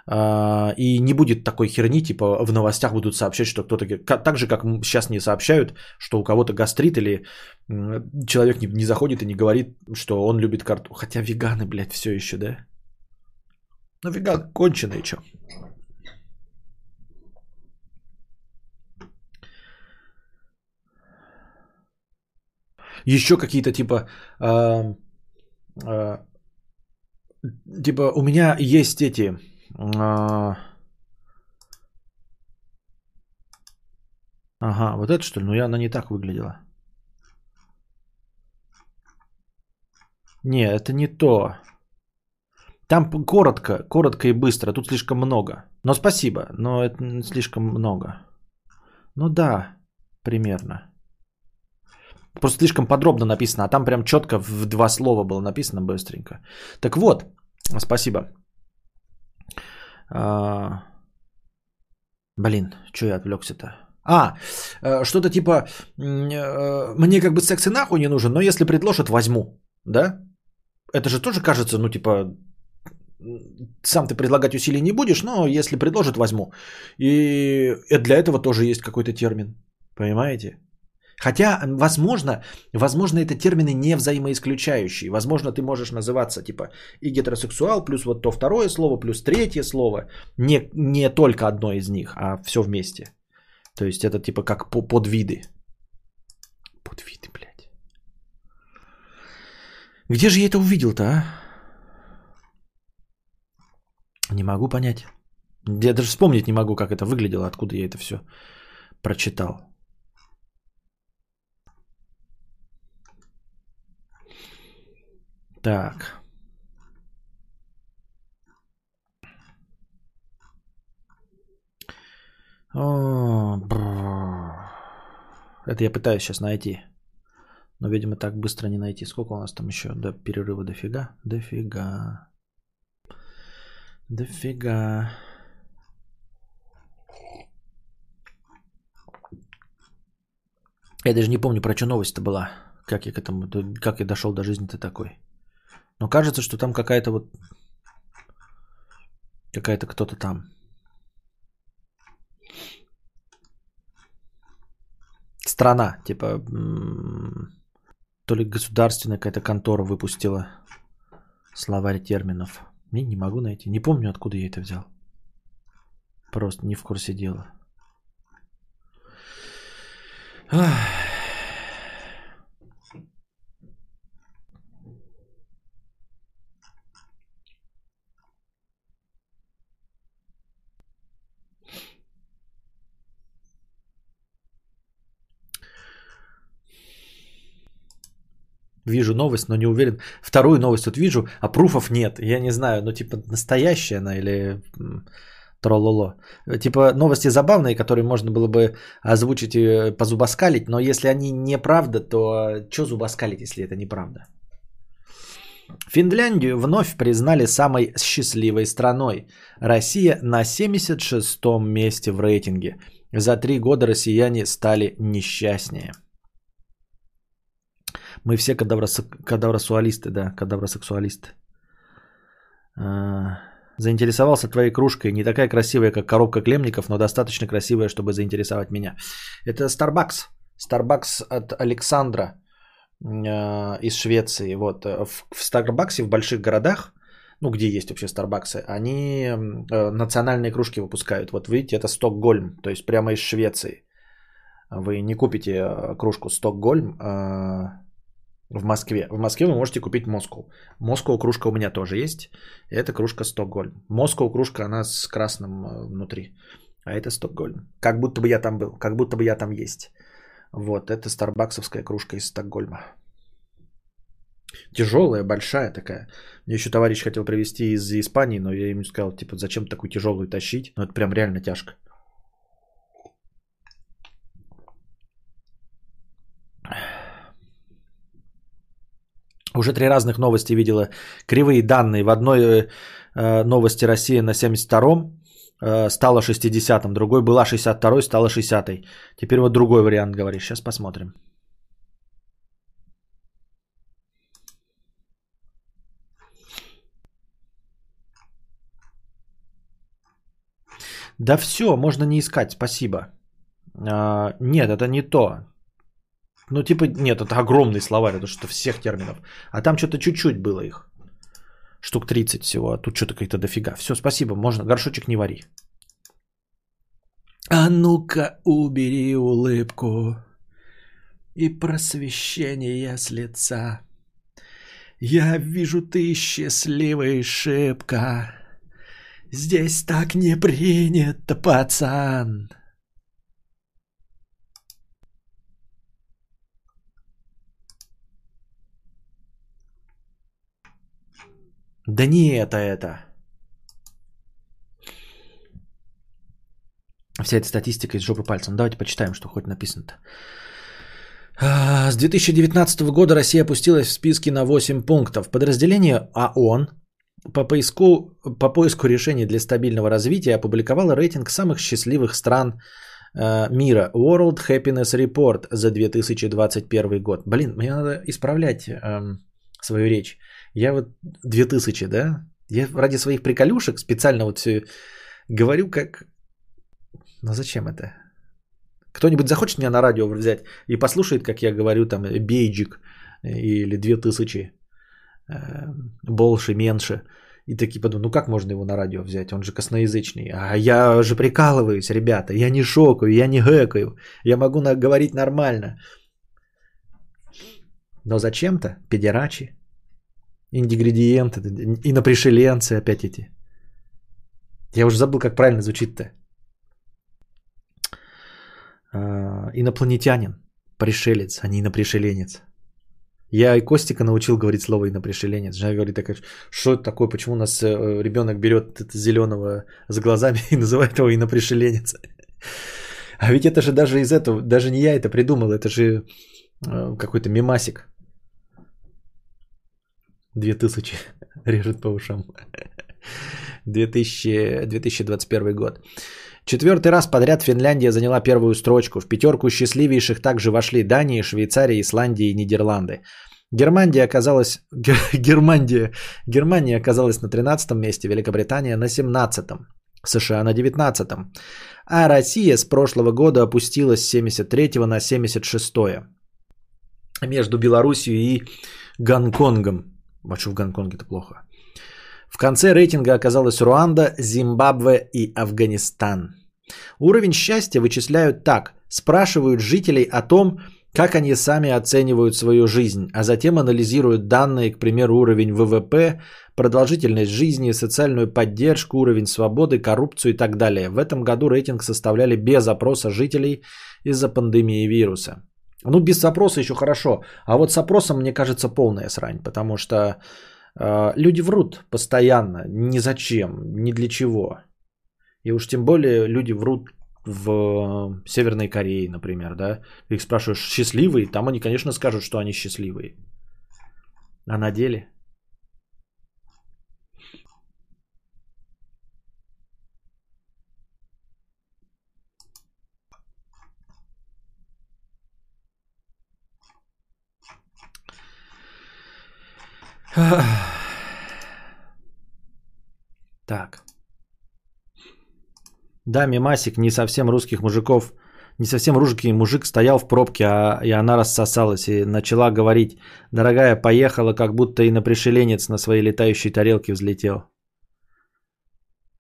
А, и не будет такой херни, типа в новостях будут сообщать, что кто-то... Так же, как сейчас не сообщают, что у кого-то гастрит или человек не, не заходит и не говорит, что он любит карту. Хотя веганы, блядь, все еще, да? Ну, веган конченый, что? еще какие-то типа... Э, э, типа у меня есть эти... Э, ага, вот это что ли? Ну, я, она не так выглядела. Не, это не то. Там коротко, коротко и быстро. Тут слишком много. Но спасибо, но это слишком много. Ну да, примерно. Просто слишком подробно написано, а там прям четко в два слова было написано быстренько. Так вот, спасибо. А... Блин, что я отвлекся-то? А, э, что-то типа, э, мне как бы секс и нахуй не нужен, но если предложат, возьму, да? Это же тоже кажется, ну типа, сам ты предлагать усилий не будешь, но если предложат, возьму. И для этого тоже есть какой-то термин, понимаете? Хотя, возможно, возможно, это термины не взаимоисключающие. Возможно, ты можешь называться типа и гетеросексуал, плюс вот то второе слово, плюс третье слово. Не, не только одно из них, а все вместе. То есть это типа как по подвиды. Подвиды, блядь. Где же я это увидел-то, а? Не могу понять. Я даже вспомнить не могу, как это выглядело, откуда я это все прочитал. Так. О. Это я пытаюсь сейчас найти. Но, видимо, так быстро не найти. Сколько у нас там еще до перерыва? Дофига? Дофига. Дофига. Я даже не помню, про что новость-то была. Как я к этому, как я дошел до жизни-то такой. Но кажется, что там какая-то вот, какая-то кто-то там. Страна, типа, то ли государственная какая-то контора выпустила словарь терминов. Не, не могу найти. Не помню, откуда я это взял. Просто не в курсе дела. Ах. Вижу новость, но не уверен. Вторую новость вот вижу, а пруфов нет. Я не знаю, ну типа настоящая она или трололо. Типа новости забавные, которые можно было бы озвучить и позубоскалить, но если они неправда, то что зубоскалить, если это неправда? Финляндию вновь признали самой счастливой страной. Россия на 76-м месте в рейтинге. За три года россияне стали несчастнее. Мы все кадаврос... кадавросуалисты, да, кадавросексуалисты. А, заинтересовался твоей кружкой. Не такая красивая, как коробка клемников, но достаточно красивая, чтобы заинтересовать меня. Это Starbucks. Starbucks от Александра э, из Швеции. Вот. В, в Starbucks в больших городах, ну где есть вообще Старбаксы, они э, национальные кружки выпускают. Вот видите, это Стокгольм, то есть прямо из Швеции. Вы не купите э, кружку Стокгольм, э, в Москве. В Москве вы можете купить Москву. Москва кружка у меня тоже есть. Это кружка Стокгольм. Москва кружка, она с красным э, внутри. А это Стокгольм. Как будто бы я там был. Как будто бы я там есть. Вот, это старбаксовская кружка из Стокгольма. Тяжелая, большая такая. Мне еще товарищ хотел привезти из Испании, но я ему сказал, типа, зачем такую тяжелую тащить? Ну, это прям реально тяжко. Уже три разных новости видела. Кривые данные. В одной э, э новости Россия на 72-м э, стала 60-м. Другой была 62-й, стала 60-й. Теперь вот другой вариант говоришь. Сейчас посмотрим. Да все, можно не искать, спасибо. А, нет, это не то. Ну, типа, нет, это огромный словарь, это что всех терминов. А там что-то чуть-чуть было их. Штук 30 всего, а тут что-то какие-то дофига. Все, спасибо, можно, горшочек не вари. А ну-ка, убери улыбку и просвещение с лица. Я вижу, ты счастливый шибко. Здесь так не принято, пацан. Да не это это. Вся эта статистика из жопы пальцем. Давайте почитаем, что хоть написано-то. А, с 2019 года Россия опустилась в списке на 8 пунктов. Подразделение АОН по поиску, по поиску решений для стабильного развития опубликовало рейтинг самых счастливых стран э, мира. World Happiness Report за 2021 год. Блин, мне надо исправлять э, свою речь. Я вот 2000, да? Я ради своих приколюшек специально вот все говорю как... Ну зачем это? Кто-нибудь захочет меня на радио взять и послушает, как я говорю там бейджик или 2000, э, больше, меньше. И такие подумают, ну как можно его на радио взять? Он же косноязычный. А я же прикалываюсь, ребята. Я не шокаю, я не гэкаю. Я могу говорить нормально. Но зачем-то, педерачи, Индигредиенты, инопришеленцы опять эти. Я уже забыл, как правильно звучит-то. А, инопланетянин, пришелец, а не инопришеленец. Я и Костика научил говорить слово инопришеленец. Жена говорит, такая, что это такое, почему у нас э, ребенок берет зеленого с глазами и называет его инопришеленец. А ведь это же даже из этого, даже не я это придумал, это же э, какой-то мимасик. Две тысячи режет по ушам. 2000, 2021 год. Четвертый раз подряд Финляндия заняла первую строчку. В пятерку счастливейших также вошли Дания, Швейцария, Исландия и Нидерланды. Германия оказалась, Германия, Германия оказалась на 13 месте, Великобритания на 17, США на 19, а Россия с прошлого года опустилась с 73 на 76 между Белоруссией и Гонконгом. А в Гонконге это плохо? В конце рейтинга оказалась Руанда, Зимбабве и Афганистан. Уровень счастья вычисляют так. Спрашивают жителей о том, как они сами оценивают свою жизнь, а затем анализируют данные, к примеру, уровень ВВП, продолжительность жизни, социальную поддержку, уровень свободы, коррупцию и так далее. В этом году рейтинг составляли без опроса жителей из-за пандемии вируса. Ну, без опроса еще хорошо, а вот с опросом, мне кажется, полная срань, потому что а, люди врут постоянно, ни зачем, ни для чего. И уж тем более люди врут в Северной Корее, например, да. Их спрашиваешь, счастливые? Там они, конечно, скажут, что они счастливые. А на деле? Так. Да, мимасик не совсем русских мужиков, не совсем русский мужик стоял в пробке, а и она рассосалась и начала говорить, дорогая, поехала, как будто и на пришеленец на своей летающей тарелке взлетел.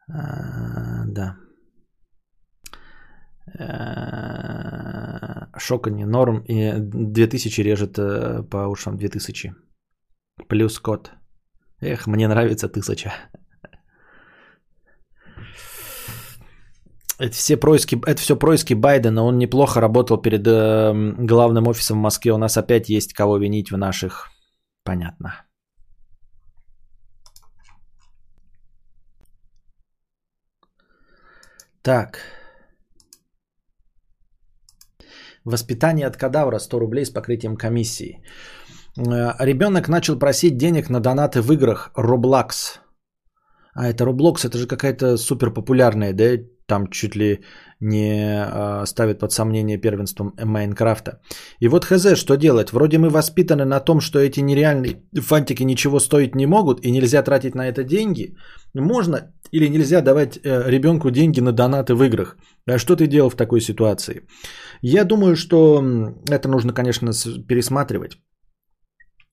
А, да. А, шоканье, норм, и 2000 режет э, по ушам, 2000. Плюс код. Эх, мне нравится тысяча. Это все происки, это все происки Байдена. Он неплохо работал перед э, главным офисом в Москве. У нас опять есть кого винить в наших. Понятно. Так. Воспитание от кадавра 100 рублей с покрытием комиссии. Э, ребенок начал просить денег на донаты в играх Roblox. А это Roblox, это же какая-то супер популярная, да, там чуть ли не э, ставит под сомнение первенством Майнкрафта. И вот хз, что делать? Вроде мы воспитаны на том, что эти нереальные фантики ничего стоить не могут и нельзя тратить на это деньги. Можно или нельзя давать э, ребенку деньги на донаты в играх? А что ты делал в такой ситуации? Я думаю, что это нужно, конечно, пересматривать.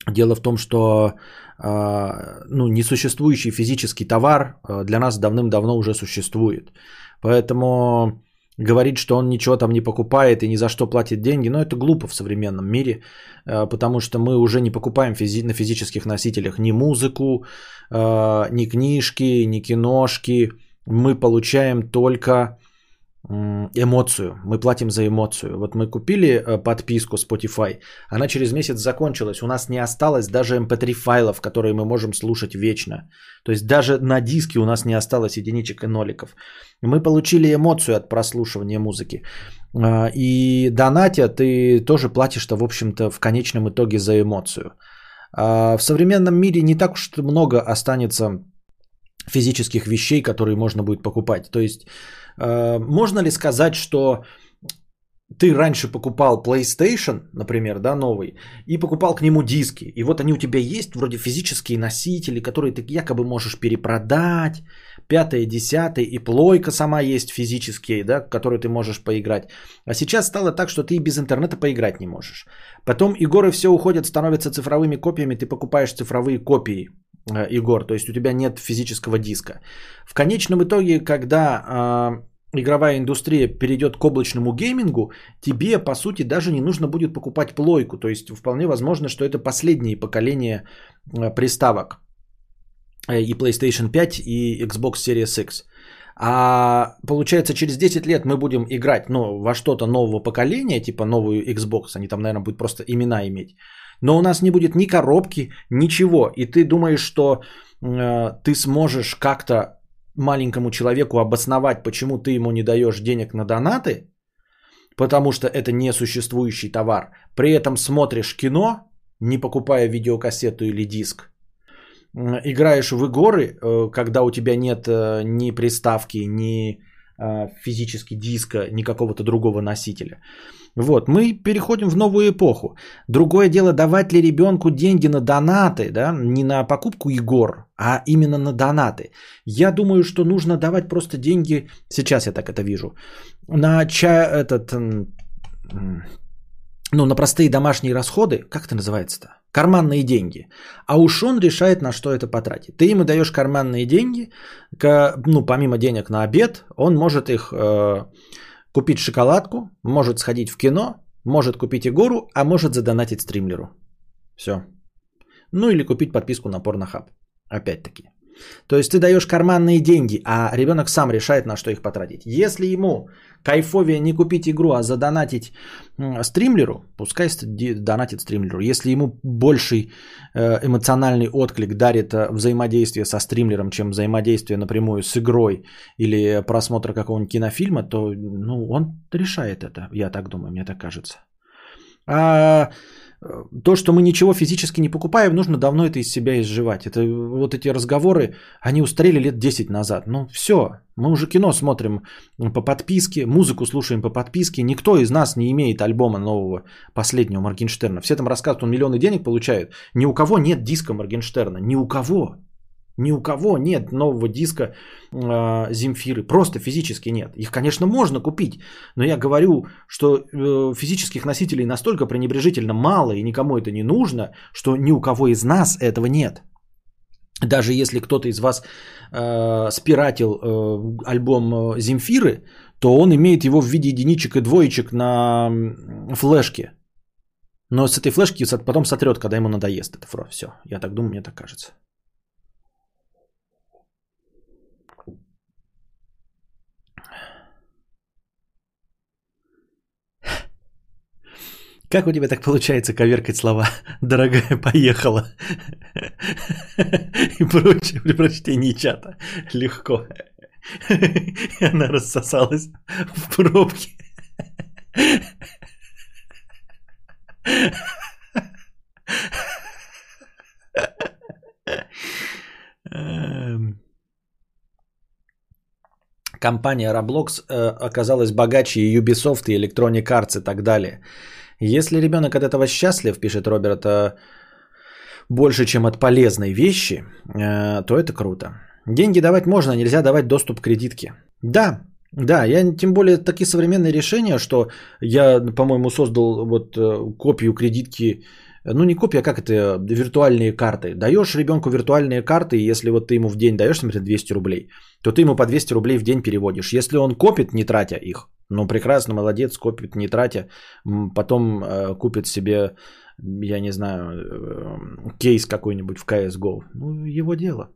Дело в том, что а, ну, несуществующий физический товар а, для нас давным-давно уже существует. Поэтому говорить, что он ничего там не покупает и ни за что платит деньги, ну это глупо в современном мире, а, потому что мы уже не покупаем физи- на физических носителях ни музыку, ни книжки, ни киношки. Мы получаем только эмоцию. Мы платим за эмоцию. Вот мы купили э, подписку Spotify, она через месяц закончилась. У нас не осталось даже mp3 эм файлов, которые мы можем слушать вечно. То есть даже на диске у нас не осталось единичек и ноликов. Мы получили эмоцию от прослушивания музыки. А, и донатя ты тоже платишь-то, в общем-то, в конечном итоге за эмоцию. А в современном мире не так уж много останется физических вещей, которые можно будет покупать. То есть Э, можно ли сказать, что ты раньше покупал PlayStation, например, да, новый, и покупал к нему диски. И вот они у тебя есть, вроде физические носители, которые ты якобы можешь перепродать, пятое, десятое, и плойка сама есть физические, да, которые ты можешь поиграть. А сейчас стало так, что ты и без интернета поиграть не можешь. Потом игры все уходят, становятся цифровыми копиями, ты покупаешь цифровые копии э, игр, то есть у тебя нет физического диска. В конечном итоге, когда игровая индустрия перейдет к облачному геймингу, тебе, по сути, даже не нужно будет покупать плойку. То есть вполне возможно, что это последние поколения э, приставок э, и PlayStation 5, и Xbox Series X. А получается, через 10 лет мы будем играть ну, во что-то нового поколения, типа новую Xbox, они там, наверное, будут просто имена иметь. Но у нас не будет ни коробки, ничего. И ты думаешь, что э, ты сможешь как-то маленькому человеку обосновать, почему ты ему не даешь денег на донаты, потому что это несуществующий товар. При этом смотришь кино, не покупая видеокассету или диск. Играешь в игры, э, когда у тебя нет э, ни приставки, ни физически диска, ни какого-то другого носителя. Вот, мы переходим в новую эпоху. Другое дело, давать ли ребенку деньги на донаты, да, не на покупку игр, а именно на донаты. Я думаю, что нужно давать просто деньги, сейчас я так это вижу, на чай, этот, ну, на простые домашние расходы, как это называется-то? Карманные деньги. А уж он решает, на что это потратить. Ты ему даешь карманные деньги, ну, помимо денег на обед, он может их э, купить шоколадку, может сходить в кино, может купить игру, а может задонатить стримлеру. Все. Ну или купить подписку на Порнохаб. Опять-таки. То есть ты даешь карманные деньги, а ребенок сам решает, на что их потратить. Если ему кайфовее не купить игру, а задонатить стримлеру, пускай донатит стримлеру. Если ему больший э, эмоциональный отклик дарит э, взаимодействие со стримлером, чем взаимодействие напрямую с игрой или просмотр какого-нибудь кинофильма, то ну, он решает это, я так думаю, мне так кажется. А то, что мы ничего физически не покупаем, нужно давно это из себя изживать. Это вот эти разговоры, они устарели лет 10 назад. Ну все, мы уже кино смотрим по подписке, музыку слушаем по подписке. Никто из нас не имеет альбома нового, последнего Моргенштерна. Все там рассказывают, он миллионы денег получает. Ни у кого нет диска Моргенштерна, ни у кого. Ни у кого нет нового диска э, Земфиры. Просто физически нет. Их, конечно, можно купить. Но я говорю, что э, физических носителей настолько пренебрежительно мало и никому это не нужно, что ни у кого из нас этого нет. Даже если кто-то из вас э, спиратил э, альбом э, Земфиры, то он имеет его в виде единичек и двоечек на флешке. Но с этой флешки потом сотрет, когда ему надоест это. Все, я так думаю, мне так кажется. Как у тебя так получается коверкать слова? Дорогая, поехала. И прочее при прочтении чата. Легко. Она рассосалась в пробке. Эм. Компания Roblox э, оказалась богаче Ubisoft, и Electronic Arts и так далее. Если ребенок от этого счастлив, пишет Роберт, э, больше, чем от полезной вещи, э, то это круто. Деньги давать можно, нельзя давать доступ к кредитке. Да, да, я тем более такие современные решения, что я, по-моему, создал вот э, копию кредитки, ну не копия, а как это, виртуальные карты. Даешь ребенку виртуальные карты, и если вот ты ему в день даешь, например, 200 рублей, то ты ему по 200 рублей в день переводишь. Если он копит, не тратя их, ну, прекрасно, молодец, копит, не тратя. Потом э, купит себе, я не знаю, э, кейс какой-нибудь в CSGO. Ну, его дело.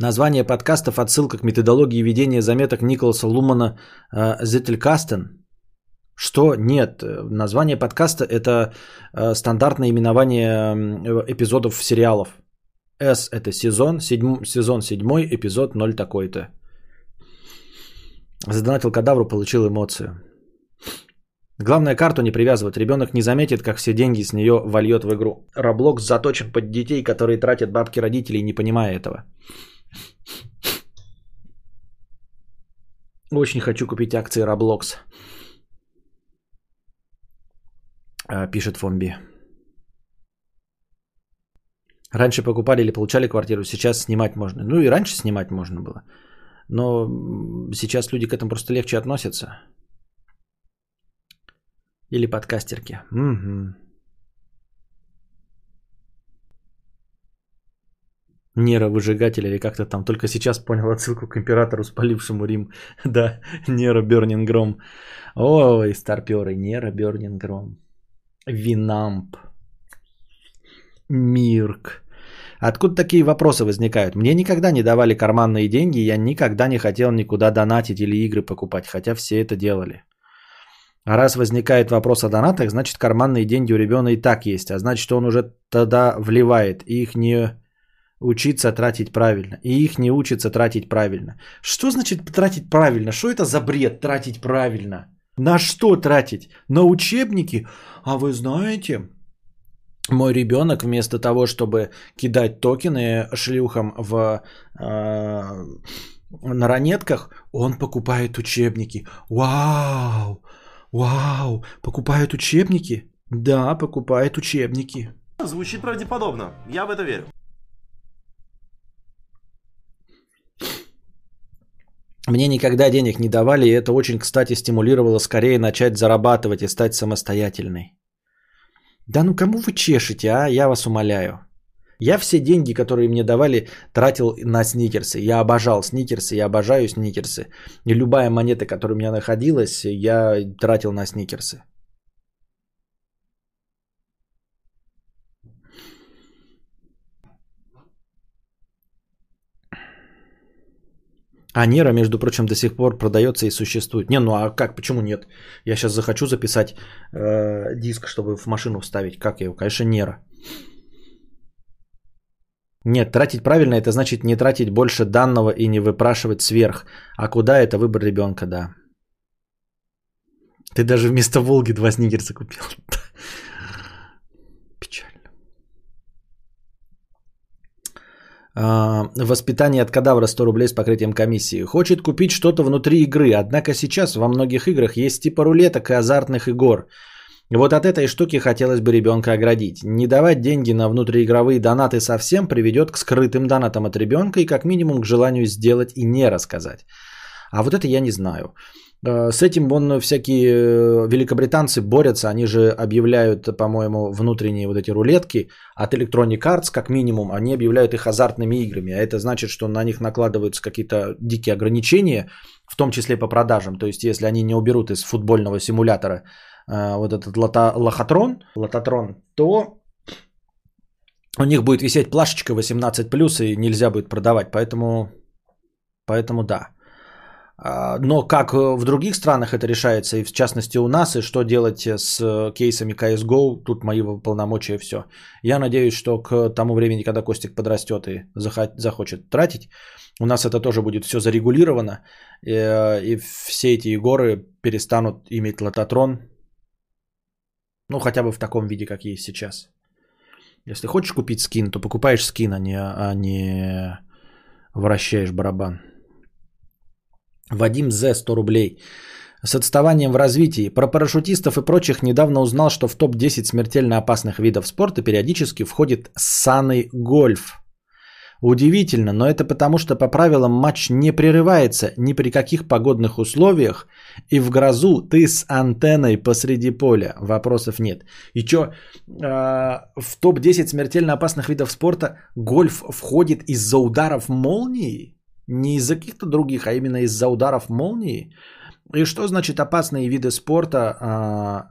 Название подкастов отсылка к методологии ведения заметок Николаса Лумана э, Зеттелькастен. Что? Нет. Название подкаста – это э, стандартное именование эпизодов сериалов. S – это сезон, седьм, сезон седьмой, эпизод 0 такой-то. Задонатил кадавру, получил эмоцию. Главное, карту не привязывать. Ребенок не заметит, как все деньги с нее вольет в игру. Роблокс заточен под детей, которые тратят бабки родителей, не понимая этого. Очень хочу купить акции Roblox. А, пишет Фомби. Раньше покупали или получали квартиру, сейчас снимать можно. Ну и раньше снимать можно было. Но сейчас люди к этому просто легче относятся. Или подкастерки. Угу. нейровыжигатель или как-то там. Только сейчас понял отсылку к императору, спалившему Рим. да, Нера Бернингром. Ой, старперы, Нера Бернингром. Винамп. Мирк. Откуда такие вопросы возникают? Мне никогда не давали карманные деньги, я никогда не хотел никуда донатить или игры покупать, хотя все это делали. А раз возникает вопрос о донатах, значит карманные деньги у ребенка и так есть, а значит он уже тогда вливает, и их не учиться тратить правильно, и их не учится тратить правильно. Что значит тратить правильно? Что это за бред тратить правильно? На что тратить? На учебники? А вы знаете, мой ребенок вместо того, чтобы кидать токены шлюхам в э, на ранетках, он покупает учебники. Вау! Вау! Покупает учебники? Да, покупает учебники. Звучит правдеподобно. Я в это верю. Мне никогда денег не давали, и это очень, кстати, стимулировало скорее начать зарабатывать и стать самостоятельной. Да ну кому вы чешете, а? Я вас умоляю. Я все деньги, которые мне давали, тратил на сникерсы. Я обожал сникерсы, я обожаю сникерсы. И любая монета, которая у меня находилась, я тратил на сникерсы. А Нера, между прочим, до сих пор продается и существует. Не, ну а как, почему нет? Я сейчас захочу записать э, диск, чтобы в машину вставить. Как его? Конечно, Нера. Нет, тратить правильно, это значит не тратить больше данного и не выпрашивать сверх. А куда это выбор ребенка, да. Ты даже вместо Волги два снигерса купил. воспитание от кадавра 100 рублей с покрытием комиссии. Хочет купить что-то внутри игры, однако сейчас во многих играх есть типа рулеток и азартных игр. Вот от этой штуки хотелось бы ребенка оградить. Не давать деньги на внутриигровые донаты совсем приведет к скрытым донатам от ребенка и как минимум к желанию сделать и не рассказать. А вот это я не знаю. Э, с этим вон всякие э, великобританцы борются, они же объявляют, по-моему, внутренние вот эти рулетки от Electronic Arts, как минимум, они объявляют их азартными играми, а это значит, что на них накладываются какие-то дикие ограничения, в том числе по продажам, то есть если они не уберут из футбольного симулятора э, вот этот лото, лохотрон, лототрон, то у них будет висеть плашечка 18+, и нельзя будет продавать, поэтому, поэтому да. А, но как э, в других странах это решается, и в частности у нас, и что делать с э, кейсами CSGO, тут мои полномочия все. Я надеюсь, что к тому времени, когда Костик подрастет и захочет тратить, у нас это тоже будет все зарегулировано, э, и все эти горы перестанут иметь лототрон, ну хотя бы в таком виде, как есть сейчас. Если хочешь купить скин, то покупаешь скин, а не, а не вращаешь барабан. Вадим З. 100 рублей. С отставанием в развитии. Про парашютистов и прочих недавно узнал, что в топ-10 смертельно опасных видов спорта периодически входит санный гольф. Удивительно, но это потому, что по правилам матч не прерывается ни при каких погодных условиях, и в грозу ты с антенной посреди поля. Вопросов нет. И что, э, в топ-10 смертельно опасных видов спорта гольф входит из-за ударов молнии? Не из-за каких-то других, а именно из-за ударов молнии. И что значит опасные виды спорта? А,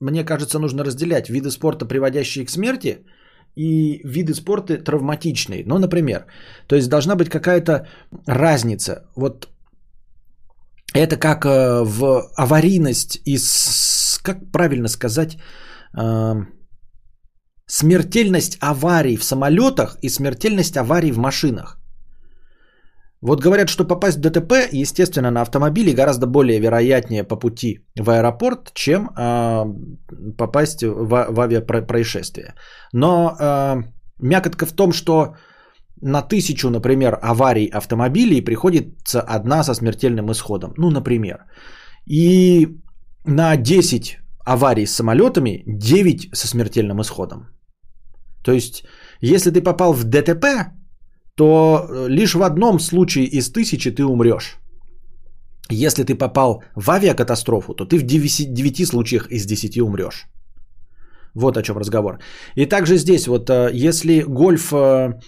мне кажется, нужно разделять виды спорта, приводящие к смерти, и виды спорта травматичные. Ну, например, то есть должна быть какая-то разница. Вот это как э, в аварийность и, как правильно сказать, э, смертельность аварий в самолетах и смертельность аварий в машинах. Вот говорят, что попасть в ДТП, естественно, на автомобиле гораздо более вероятнее по пути в аэропорт, чем э, попасть в, в авиапроисшествие. Но э, мякотка в том, что на тысячу, например, аварий автомобилей приходится одна со смертельным исходом. Ну, например. И на 10 аварий с самолетами 9 со смертельным исходом. То есть, если ты попал в ДТП, то э, лишь в одном случае из тысячи ты умрешь. Если ты попал в авиакатастрофу, то ты в 9, 9 случаях из 10 умрешь. Вот о чем разговор. И также здесь, вот э, если гольф э,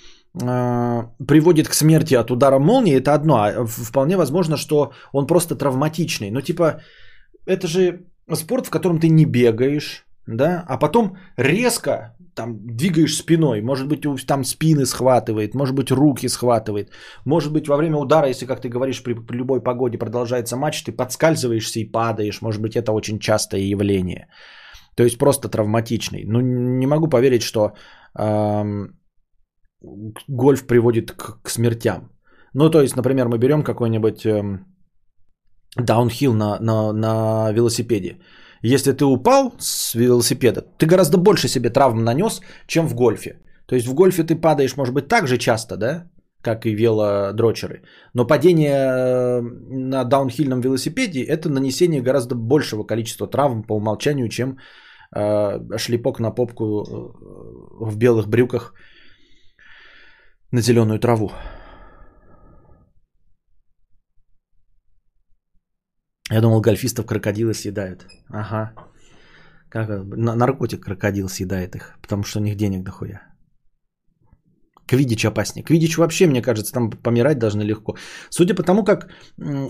приводит к смерти от удара молнии, это одно. А вполне возможно, что он просто травматичный. Ну, типа, это же спорт, в котором ты не бегаешь, да, а потом резко там двигаешь спиной, может быть, там спины схватывает, может быть, руки схватывает, может быть, во время удара, если, как ты говоришь, при, при любой погоде продолжается матч, ты подскальзываешься и падаешь, может быть, это очень частое явление. То есть просто травматичный. Ну, не могу поверить, что эм, гольф приводит к, к смертям. Ну, то есть, например, мы берем какой-нибудь эм, даунхилл на, на, на велосипеде. Если ты упал с велосипеда, ты гораздо больше себе травм нанес, чем в гольфе. То есть в гольфе ты падаешь, может быть, так же часто, да, как и велодрочеры. Но падение э, на даунхильном велосипеде – это нанесение гораздо большего количества травм по умолчанию, чем э, шлепок на попку э, в белых брюках на зеленую траву. Я думал, гольфистов крокодилы съедают. Ага. Как наркотик крокодил съедает их, потому что у них денег дохуя. Квидич опаснее. Квидич вообще, мне кажется, там помирать должны легко. Судя по тому, как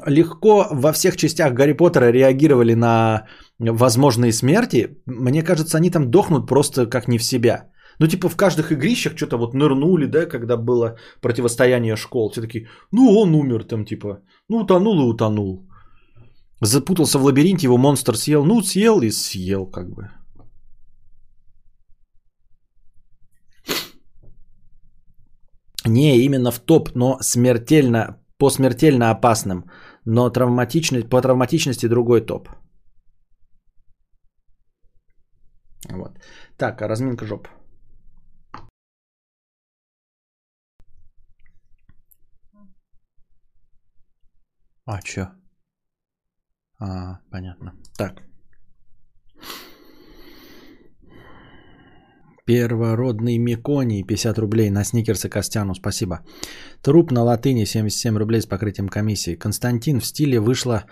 легко во всех частях Гарри Поттера реагировали на возможные смерти, мне кажется, они там дохнут просто как не в себя. Ну, типа в каждых игрищах что-то вот нырнули, да, когда было противостояние школ. Все таки ну, он умер там, типа, ну, утонул и утонул. Запутался в лабиринте, его монстр съел. Ну, съел и съел, как бы. Не, именно в топ, но смертельно, по смертельно опасным. Но травматичность, по травматичности другой топ. Вот. Так, а разминка жоп. А, чё? А, понятно. Так. Первородный Меконий, 50 рублей на сникерсы Костяну, спасибо. Труп на латыни, 77 рублей с покрытием комиссии. Константин в стиле вышла,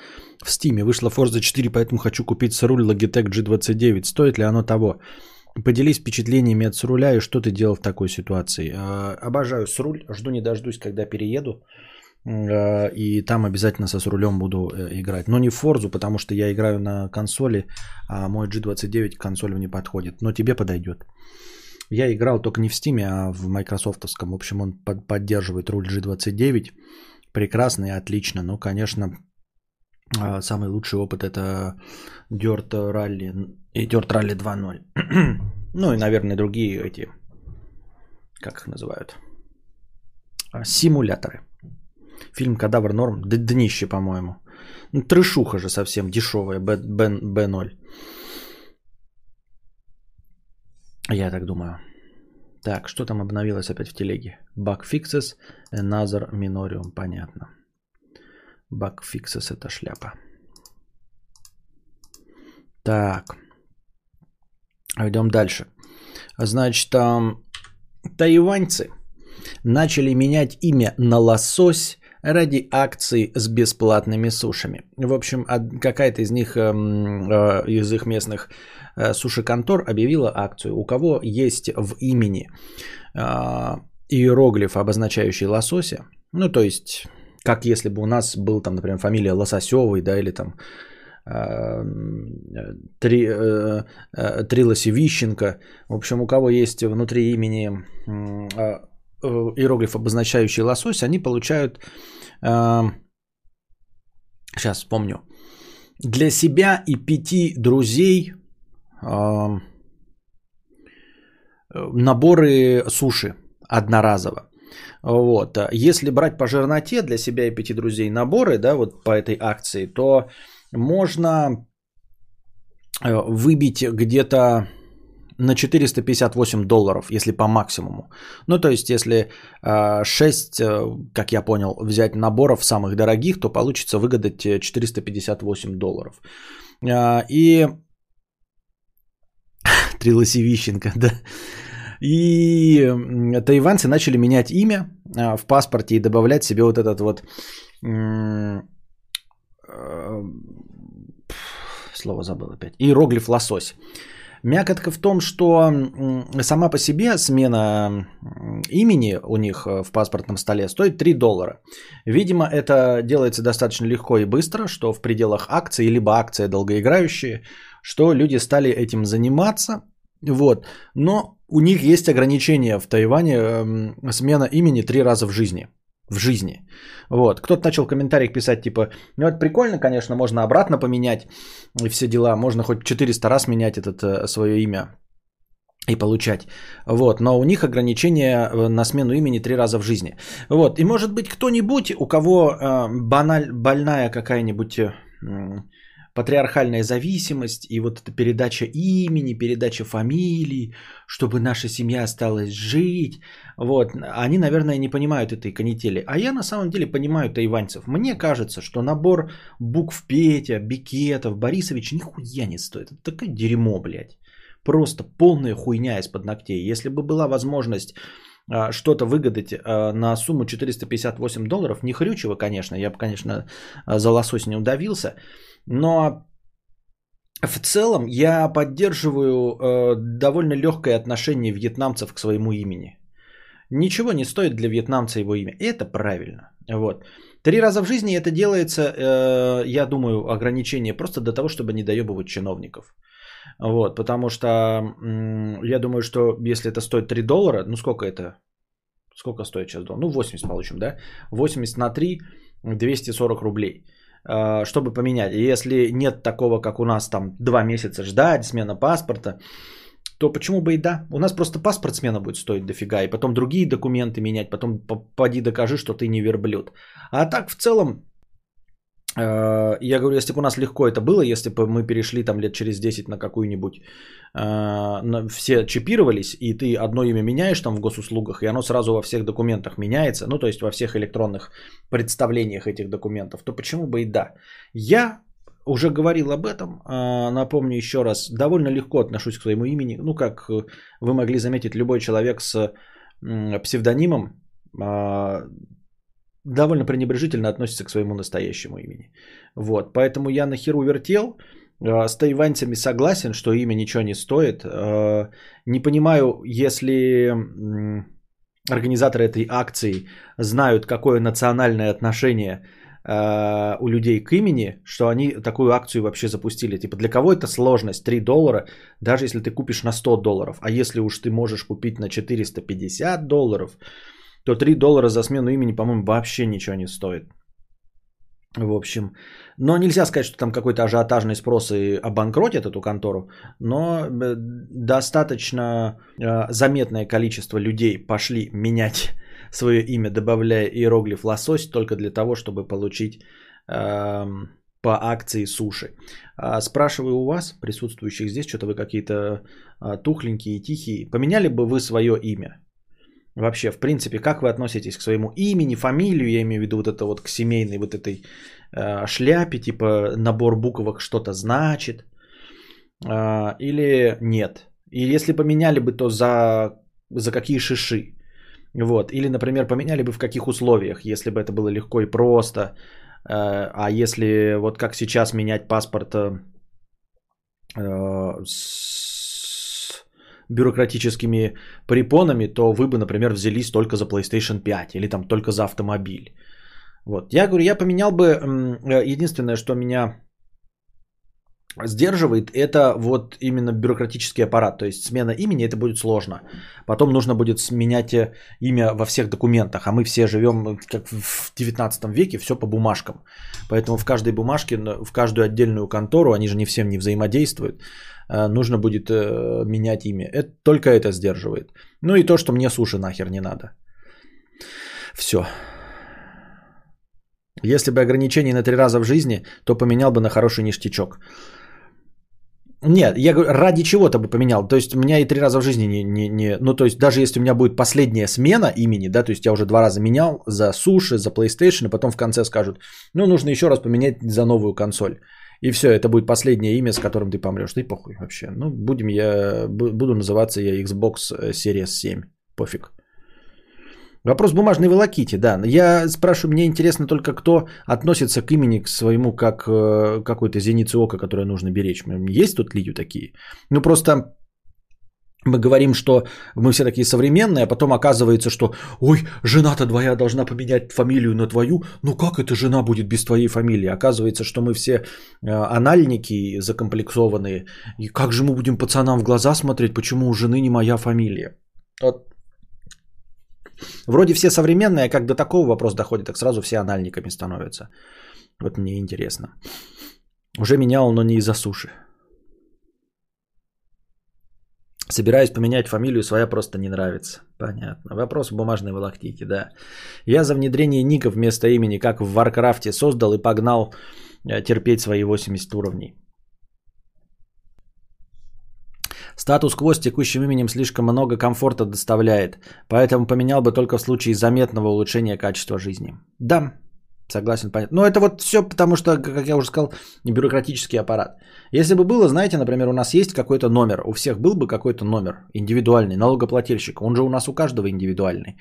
в стиме вышла Forza 4, поэтому хочу купить с руль Logitech G29. Стоит ли оно того? Поделись впечатлениями от руля и что ты делал в такой ситуации. А, обожаю с руль, жду не дождусь, когда перееду. Э, и там обязательно со с рулем буду э, играть. Но не в Форзу, потому что я играю на консоли, а мой G29 к консолям не подходит. Но тебе подойдет. Я играл только не в Steam, а в майкрософтовском. В общем, он поддерживает руль G29. Прекрасно и отлично. Но, конечно, э, самый лучший опыт это Dirt Rally и Dirt Rally 2.0. ну и, наверное, другие эти, как их называют, симуляторы. Фильм «Кадавр норм», днище, по-моему. Ну, трешуха же совсем дешевая, Б, Б, Б0. Я так думаю. Так, что там обновилось опять в телеге? Bug fixes, another minorium, понятно. Bug fixes это шляпа. Так. Идем дальше. Значит, там тайваньцы начали менять имя на лосось ради акций с бесплатными сушами. В общем, какая-то из них, эм, э, из их местных э, суши-контор объявила акцию. У кого есть в имени э, иероглиф, обозначающий лосося, ну то есть, как если бы у нас был там, например, фамилия Лососевый, да, или там Три, Трилоси Вищенко. В общем, у кого есть внутри имени иероглиф, обозначающий лосось, они получают сейчас вспомню, для себя и пяти друзей наборы суши одноразово. Вот. Если брать по жирноте для себя и пяти друзей наборы, да, вот по этой акции, то можно э, выбить где-то на 458 долларов, если по максимуму. Ну, то есть, если 6, э, как я понял, взять наборов самых дорогих, то получится выгадать 458 долларов. Э, и... Трилосевищенко, да. И тайванцы начали менять имя э, в паспорте и добавлять себе вот этот вот слово забыл опять. Иероглиф лосось. Мякотка в том, что сама по себе смена имени у них э, в паспортном столе стоит 3 доллара. Видимо, это делается достаточно легко и быстро, что в пределах акции, либо акция долгоиграющие, что люди стали этим заниматься. Вот. Но у них есть ограничения в Тайване эм, смена имени три раза в жизни. В жизни. Вот. Кто-то начал в комментариях писать, типа, ну это прикольно, конечно, можно обратно поменять и все дела. Можно хоть 400 раз менять это э, свое имя и получать. Вот. Но у них ограничение э, на смену имени три раза в жизни. Вот. И может быть кто-нибудь, у кого э, баналь, больная какая-нибудь э, патриархальная зависимость и вот эта передача имени, передача фамилии, чтобы наша семья осталась жить. Вот. Они, наверное, не понимают этой канители. А я на самом деле понимаю тайваньцев. Мне кажется, что набор букв Петя, Бикетов, Борисович нихуя не стоит. Это такое дерьмо, блядь. Просто полная хуйня из-под ногтей. Если бы была возможность а, что-то выгадать а, на сумму 458 долларов, не хрючево, конечно, я бы, конечно, а, за лосось не удавился, но в целом я поддерживаю э, довольно легкое отношение вьетнамцев к своему имени. Ничего не стоит для вьетнамца его имя. И это правильно. Вот. Три раза в жизни это делается, э, я думаю, ограничение просто для того, чтобы не доебывать чиновников. Вот, потому что м, я думаю, что если это стоит 3 доллара, ну сколько это? Сколько стоит сейчас доллар? Ну 80 получим, да? 80 на 3, 240 рублей чтобы поменять. И если нет такого, как у нас там 2 месяца ждать, смена паспорта, то почему бы и да? У нас просто паспорт смена будет стоить дофига, и потом другие документы менять, потом поди докажи, что ты не верблюд. А так в целом, э, я говорю, если бы у нас легко это было, если бы мы перешли там лет через 10 на какую-нибудь, э, все чипировались, и ты одно имя меняешь там в госуслугах, и оно сразу во всех документах меняется, ну то есть во всех электронных представлениях этих документов, то почему бы и да? Я уже говорил об этом, а, напомню еще раз, довольно легко отношусь к своему имени. Ну, как э, вы могли заметить, любой человек с псевдонимом довольно пренебрежительно относится к своему настоящему имени. Вот, поэтому я нахеру вертел, а, с тайваньцами согласен, что имя ничего не стоит. А, Не понимаю, если организаторы этой акции знают, какое национальное отношение э, у людей к имени, что они такую акцию вообще запустили. Типа для кого это сложность 3 доллара, даже если ты купишь на 100 долларов. А если уж ты можешь купить на 450 долларов, то 3 доллара за смену имени, по-моему, вообще ничего не стоит. В общем, но нельзя сказать, что там какой-то ажиотажный спрос и обанкротит эту контору, но э, достаточно э, заметное количество людей пошли менять свое имя, добавляя иероглиф лосось только для того, чтобы получить эм, по акции суши. А, спрашиваю у вас, присутствующих здесь, что-то вы какие-то а, тухленькие и тихие, поменяли бы вы свое имя? Вообще, в принципе, как вы относитесь к своему имени, фамилию, я имею в виду вот это вот к семейной вот этой э, шляпе, типа набор буквок что-то значит, э, или нет? И если поменяли бы, то за, за какие шиши? Вот. Или, например, поменяли бы в каких условиях, если бы это было легко и просто, э, а если вот как сейчас менять паспорт э, с бюрократическими препонами, то вы бы, например, взялись только за PlayStation 5 или там только за автомобиль. Вот. Я говорю, я поменял бы, единственное, что меня сдерживает, это вот именно бюрократический аппарат. То есть смена имени, это будет сложно. Потом нужно будет сменять имя во всех документах. А мы все живем как в 19 веке, все по бумажкам. Поэтому в каждой бумажке, в каждую отдельную контору, они же не всем не взаимодействуют, нужно будет менять имя. Это, только это сдерживает. Ну и то, что мне суши нахер не надо. Все. Если бы ограничение на три раза в жизни, то поменял бы на хороший ништячок. Нет, я говорю, ради чего-то бы поменял. То есть у меня и три раза в жизни не, не, не... Ну, то есть даже если у меня будет последняя смена имени, да, то есть я уже два раза менял за суши, за PlayStation, и потом в конце скажут, ну, нужно еще раз поменять за новую консоль. И все, это будет последнее имя, с которым ты помрешь. Ты похуй вообще. Ну, будем я... Буду называться я Xbox Series 7. Пофиг. Вопрос бумажной волоките, да. Я спрашиваю, мне интересно только, кто относится к имени к своему как э, какой-то зенице ока, которое нужно беречь. Есть тут люди такие? Ну просто мы говорим, что мы все такие современные, а потом оказывается, что ой, жена-то твоя должна поменять фамилию на твою. Ну как эта жена будет без твоей фамилии? Оказывается, что мы все э, анальники закомплексованные. И как же мы будем пацанам в глаза смотреть, почему у жены не моя фамилия? Вот Вроде все современные, а как до такого вопрос доходит, так сразу все анальниками становятся. Вот мне интересно. Уже менял, но не из-за суши. Собираюсь поменять фамилию, своя просто не нравится. Понятно. Вопрос в бумажной волоките, да. Я за внедрение ников вместо имени, как в Warcraft е, создал и погнал э, терпеть свои 80 уровней. Статус-кво с текущим именем слишком много комфорта доставляет, поэтому поменял бы только в случае заметного улучшения качества жизни. Да, согласен, понятно. Но это вот все потому, что, как я уже сказал, бюрократический аппарат. Если бы было, знаете, например, у нас есть какой-то номер, у всех был бы какой-то номер индивидуальный, налогоплательщик, он же у нас у каждого индивидуальный.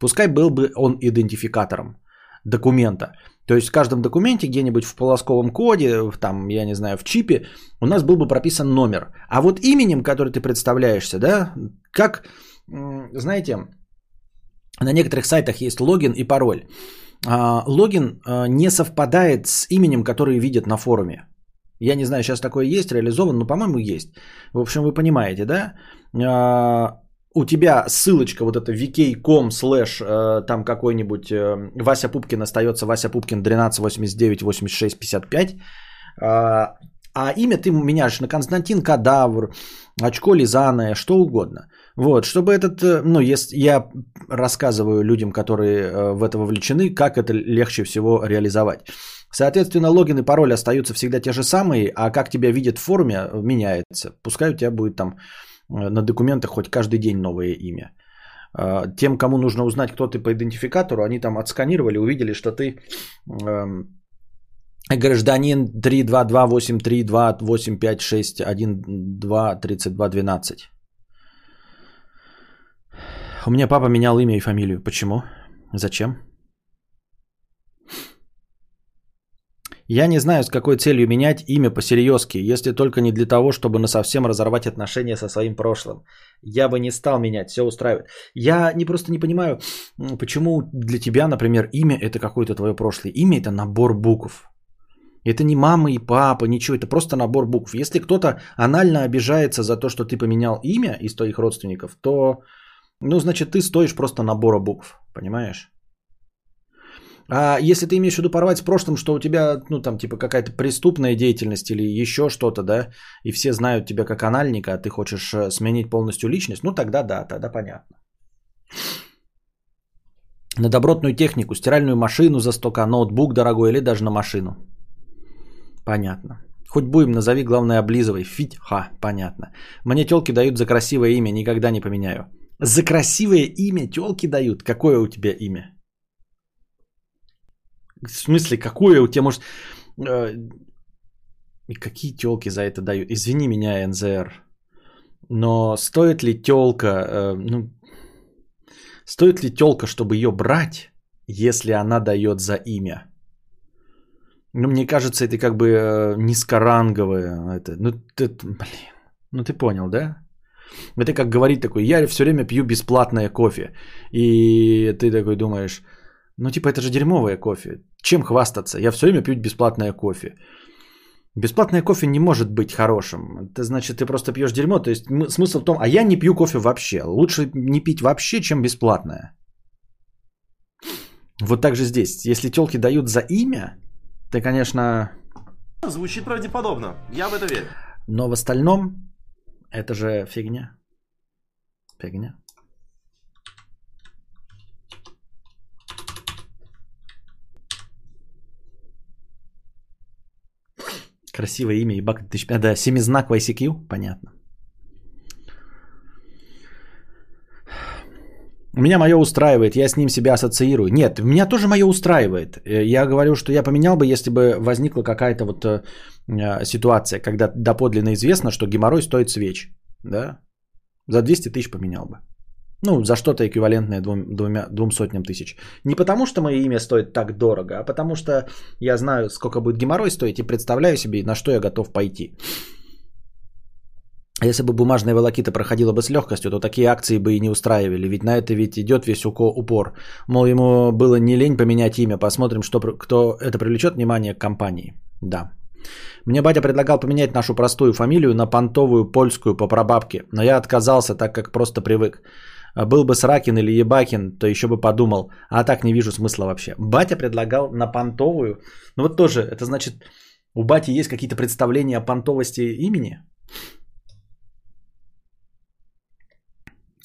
Пускай был бы он идентификатором документа. То есть в каждом документе где-нибудь в полосковом коде, в, там, я не знаю, в чипе, у нас был бы прописан номер. А вот именем, который ты представляешься, да, как, знаете, на некоторых сайтах есть логин и пароль. А, логин а, не совпадает с именем, который видят на форуме. Я не знаю, сейчас такое есть, реализован, но, по-моему, есть. В общем, вы понимаете, да? А, у тебя ссылочка вот это vk.com слэш э, там какой-нибудь э, Вася Пупкин остается Вася Пупкин 12 89 86 55 а имя ты меняешь на Константин Кадавр, очко Лизаное, что угодно. Вот, чтобы этот, э, ну, если я рассказываю людям, которые в это вовлечены, как это легче всего реализовать. Соответственно, логин и пароль остаются всегда те же самые, а как тебя видят в форуме, меняется. Пускай у тебя будет там Э, на документах хоть каждый день новое имя. Тем, кому нужно узнать, кто ты по идентификатору, они там отсканировали, увидели, что ты эм, гражданин 322832856123212. У меня папа менял имя и фамилию. Почему? Зачем? Я не знаю, с какой целью менять имя по-серьезки, если только не для того, чтобы насовсем разорвать отношения со своим прошлым. Я бы не стал менять, все устраивает. Я не просто не понимаю, почему для тебя, например, имя это какое-то твое прошлое. Имя это набор букв. Это не мама и папа, ничего, это просто набор букв. Если кто-то анально обижается за то, что ты поменял имя из твоих родственников, то, ну, значит, ты стоишь просто набора букв, понимаешь? А если ты имеешь в виду порвать с прошлым, что у тебя, ну, там, типа, какая-то преступная деятельность или еще что-то, да, и все знают тебя как анальника, а ты хочешь э, сменить полностью личность, ну, тогда да, тогда понятно. На добротную технику, стиральную машину за 100к, ноутбук дорогой или даже на машину. Понятно. Хоть будем, назови, главное, облизывай. Фить, ха, понятно. Мне телки дают за красивое имя, никогда не поменяю. За красивое имя телки дают? Какое у тебя имя? В смысле, какое у тебя может... Э, и какие телки за это дают? Извини меня, НЗР. Но стоит ли телка, э, ну, стоит ли телка, чтобы ее брать, если она дает за имя? Ну, мне кажется, это как бы э, низкоранговое. Это, ну, ты, блин, ну ты понял, да? Это как говорить такой, я все время пью бесплатное кофе. И ты такой думаешь, ну, типа, это же дерьмовое кофе. Чем хвастаться? Я все время пью бесплатное кофе. Бесплатное кофе не может быть хорошим. Это значит, ты просто пьешь дерьмо. То есть смысл в том, а я не пью кофе вообще. Лучше не пить вообще, чем бесплатное. Вот так же здесь. Если телки дают за имя, ты, конечно... Звучит правдеподобно. Я в это верю. Но в остальном это же фигня. Фигня. Красивое имя, ебак 2005. Да, семизнак в ICQ, понятно. Меня мое устраивает, я с ним себя ассоциирую. Нет, меня тоже мое устраивает. Э, я говорю, что я поменял бы, если бы возникла какая-то вот э, э, ситуация, когда доподлинно известно, что геморрой стоит свеч. Да? За 200 тысяч поменял бы. Ну, за что-то эквивалентное двум, двумя, двум сотням тысяч. Не потому, что мое имя стоит так дорого, а потому что я знаю, сколько будет геморрой стоить и представляю себе, на что я готов пойти. Если бы бумажная волокита проходила бы с легкостью, то такие акции бы и не устраивали. Ведь на это ведь идет весь упор. Мол, ему было не лень поменять имя. Посмотрим, что, кто это привлечет внимание к компании. Да. Мне батя предлагал поменять нашу простую фамилию на понтовую польскую по прабабке. Но я отказался, так как просто привык. Был бы Сракин или Ебакин, то еще бы подумал. А так не вижу смысла вообще. Батя предлагал на понтовую. Ну вот тоже, это значит, у бати есть какие-то представления о понтовости имени?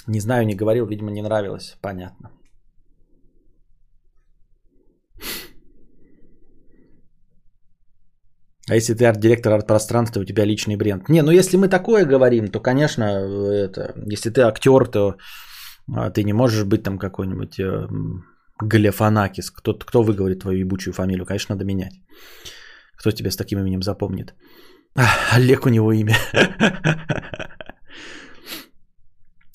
Не знаю, не говорил, видимо, не нравилось. Понятно. А если ты арт-директор арт-пространства, у тебя личный бренд? Не, ну если мы такое говорим, то, конечно, это, если ты актер, то а, ты не можешь быть там какой-нибудь э, Галефанакис. Кто, кто выговорит твою ебучую фамилию? Конечно, надо менять. Кто тебя с таким именем запомнит? Олег у него имя.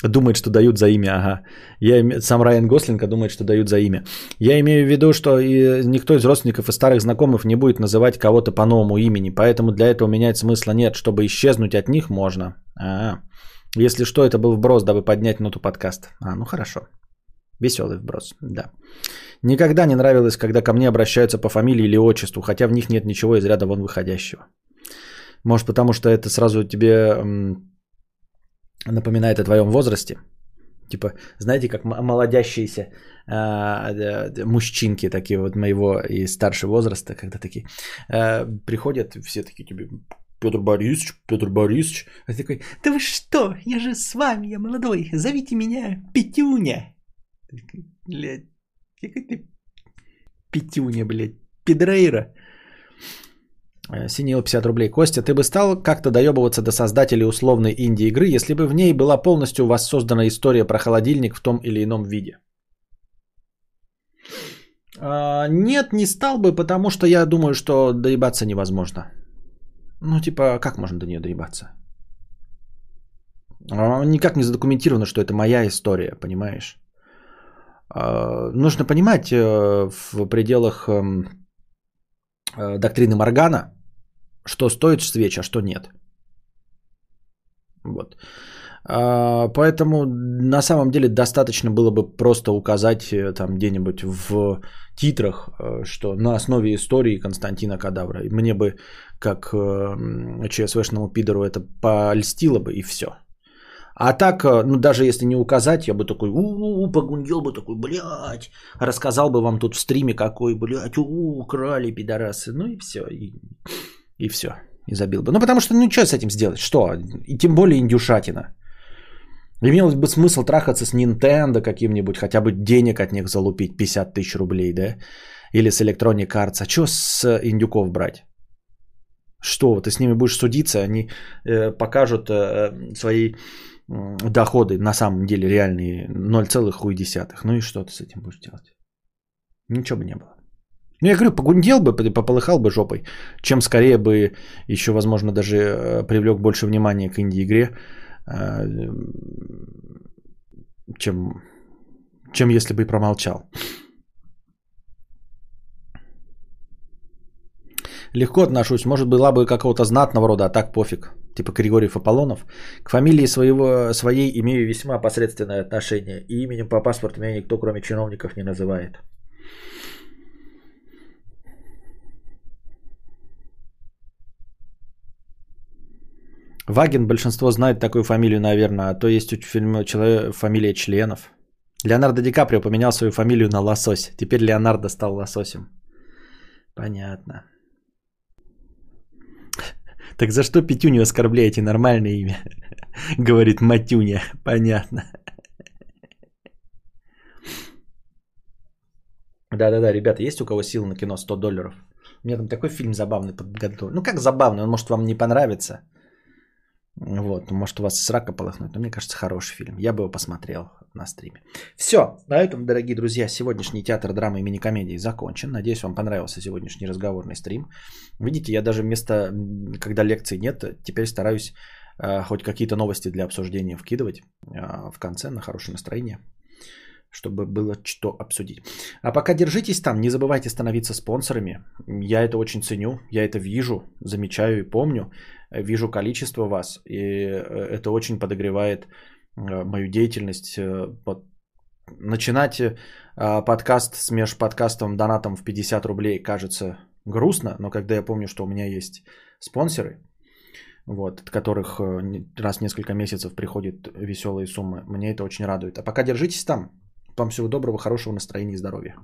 Думает, что дают за имя, ага. Я, сам Райан Гослинг думает, что дают за имя. Я имею в виду, что и никто из родственников и старых знакомых не будет называть кого-то по новому имени, поэтому для этого менять смысла нет. Чтобы исчезнуть от них можно. А, если что, это был вброс, дабы поднять ноту подкаста. А, ну хорошо. Веселый вброс, да. Никогда не нравилось, когда ко мне обращаются по фамилии или отчеству, хотя в них нет ничего из ряда вон выходящего. Может, потому что это сразу тебе напоминает о твоем возрасте. Типа, знаете, как молодящиеся э, мужчинки такие вот моего и старшего возраста, когда такие э, приходят, все такие тебе, Петр Борисович, Петр Борисович. А ты такой, да вы что, я же с вами, я молодой, зовите меня Петюня. Блядь, какой ты Петюня, блядь, Педрейра. Э, Синил 50 рублей. Костя, ты бы стал как-то доебываться до создателей условной инди-игры, если бы в ней была полностью воссоздана история про холодильник в том или ином виде? А, нет, не стал бы, потому что я думаю, что доебаться невозможно. Ну, типа, как можно до нее доебаться? А, никак не задокументировано, что это моя история, понимаешь? А, нужно понимать э, в пределах эм, э, доктрины Моргана, что стоит свеч, а что нет. Вот. А, поэтому на самом деле достаточно было бы просто указать э, там где-нибудь в титрах, э, что на основе истории Константина Кадавра. Мне бы, как э, ЧСВшному пидору, это польстило бы и все. А так, ну даже если не указать, я бы такой, у-у-у, погундел бы такой, блядь, рассказал бы вам тут в стриме какой, блядь, у-у, украли пидорасы, ну и все, и, и все, и забил бы. Ну потому что, ну что с этим сделать, что, и тем более индюшатина. Имелось бы смысл трахаться с Nintendo каким-нибудь, хотя бы денег от них залупить 50 тысяч рублей, да? Или с Electronic Arts. А что с индюков брать? Что, ты с ними будешь судиться, они э, покажут э, свои э, доходы на самом деле реальные 0,1. Ну и что ты с этим будешь делать? Ничего бы не было. Ну, я говорю, погундел бы, пополыхал бы жопой, чем скорее бы еще, возможно, даже э, привлек больше внимания к инди-игре, а, чем, чем если бы и промолчал. Легко отношусь, может была бы какого-то знатного рода, а так пофиг. Типа Григорьев Аполлонов. К фамилии своего, своей имею весьма посредственное отношение. И именем по паспорту меня никто, кроме чиновников, не называет. Ваген большинство знает такую фамилию, наверное, а то есть у фильма человек, фамилия членов. Леонардо Ди Каприо поменял свою фамилию на Лосось. Теперь Леонардо стал лососем. Понятно. Так за что Петюню оскорбляете нормальное имя? Говорит Матюня. Понятно. Да-да-да, ребята, есть у кого сил на кино 100 долларов? У меня там такой фильм забавный подготовлен. Ну как забавный, он может вам не понравится. Вот, может у вас срака полыхнуть, но мне кажется, хороший фильм. Я бы его посмотрел на стриме. Все, на этом, дорогие друзья, сегодняшний театр драмы и мини-комедии закончен. Надеюсь, вам понравился сегодняшний разговорный стрим. Видите, я даже вместо, когда лекций нет, теперь стараюсь э, хоть какие-то новости для обсуждения вкидывать э, в конце на хорошее настроение, чтобы было что обсудить. А пока держитесь там, не забывайте становиться спонсорами. Я это очень ценю, я это вижу, замечаю и помню. Вижу количество вас, и э, это очень подогревает э, мою деятельность. Э, Начинать подкаст с межподкастом донатом в 50 рублей кажется грустно, но когда я помню, что у меня есть спонсоры, вот, от которых раз в несколько месяцев приходят веселые суммы, мне это очень радует. А пока держитесь там. Вам всего доброго, хорошего настроения и здоровья.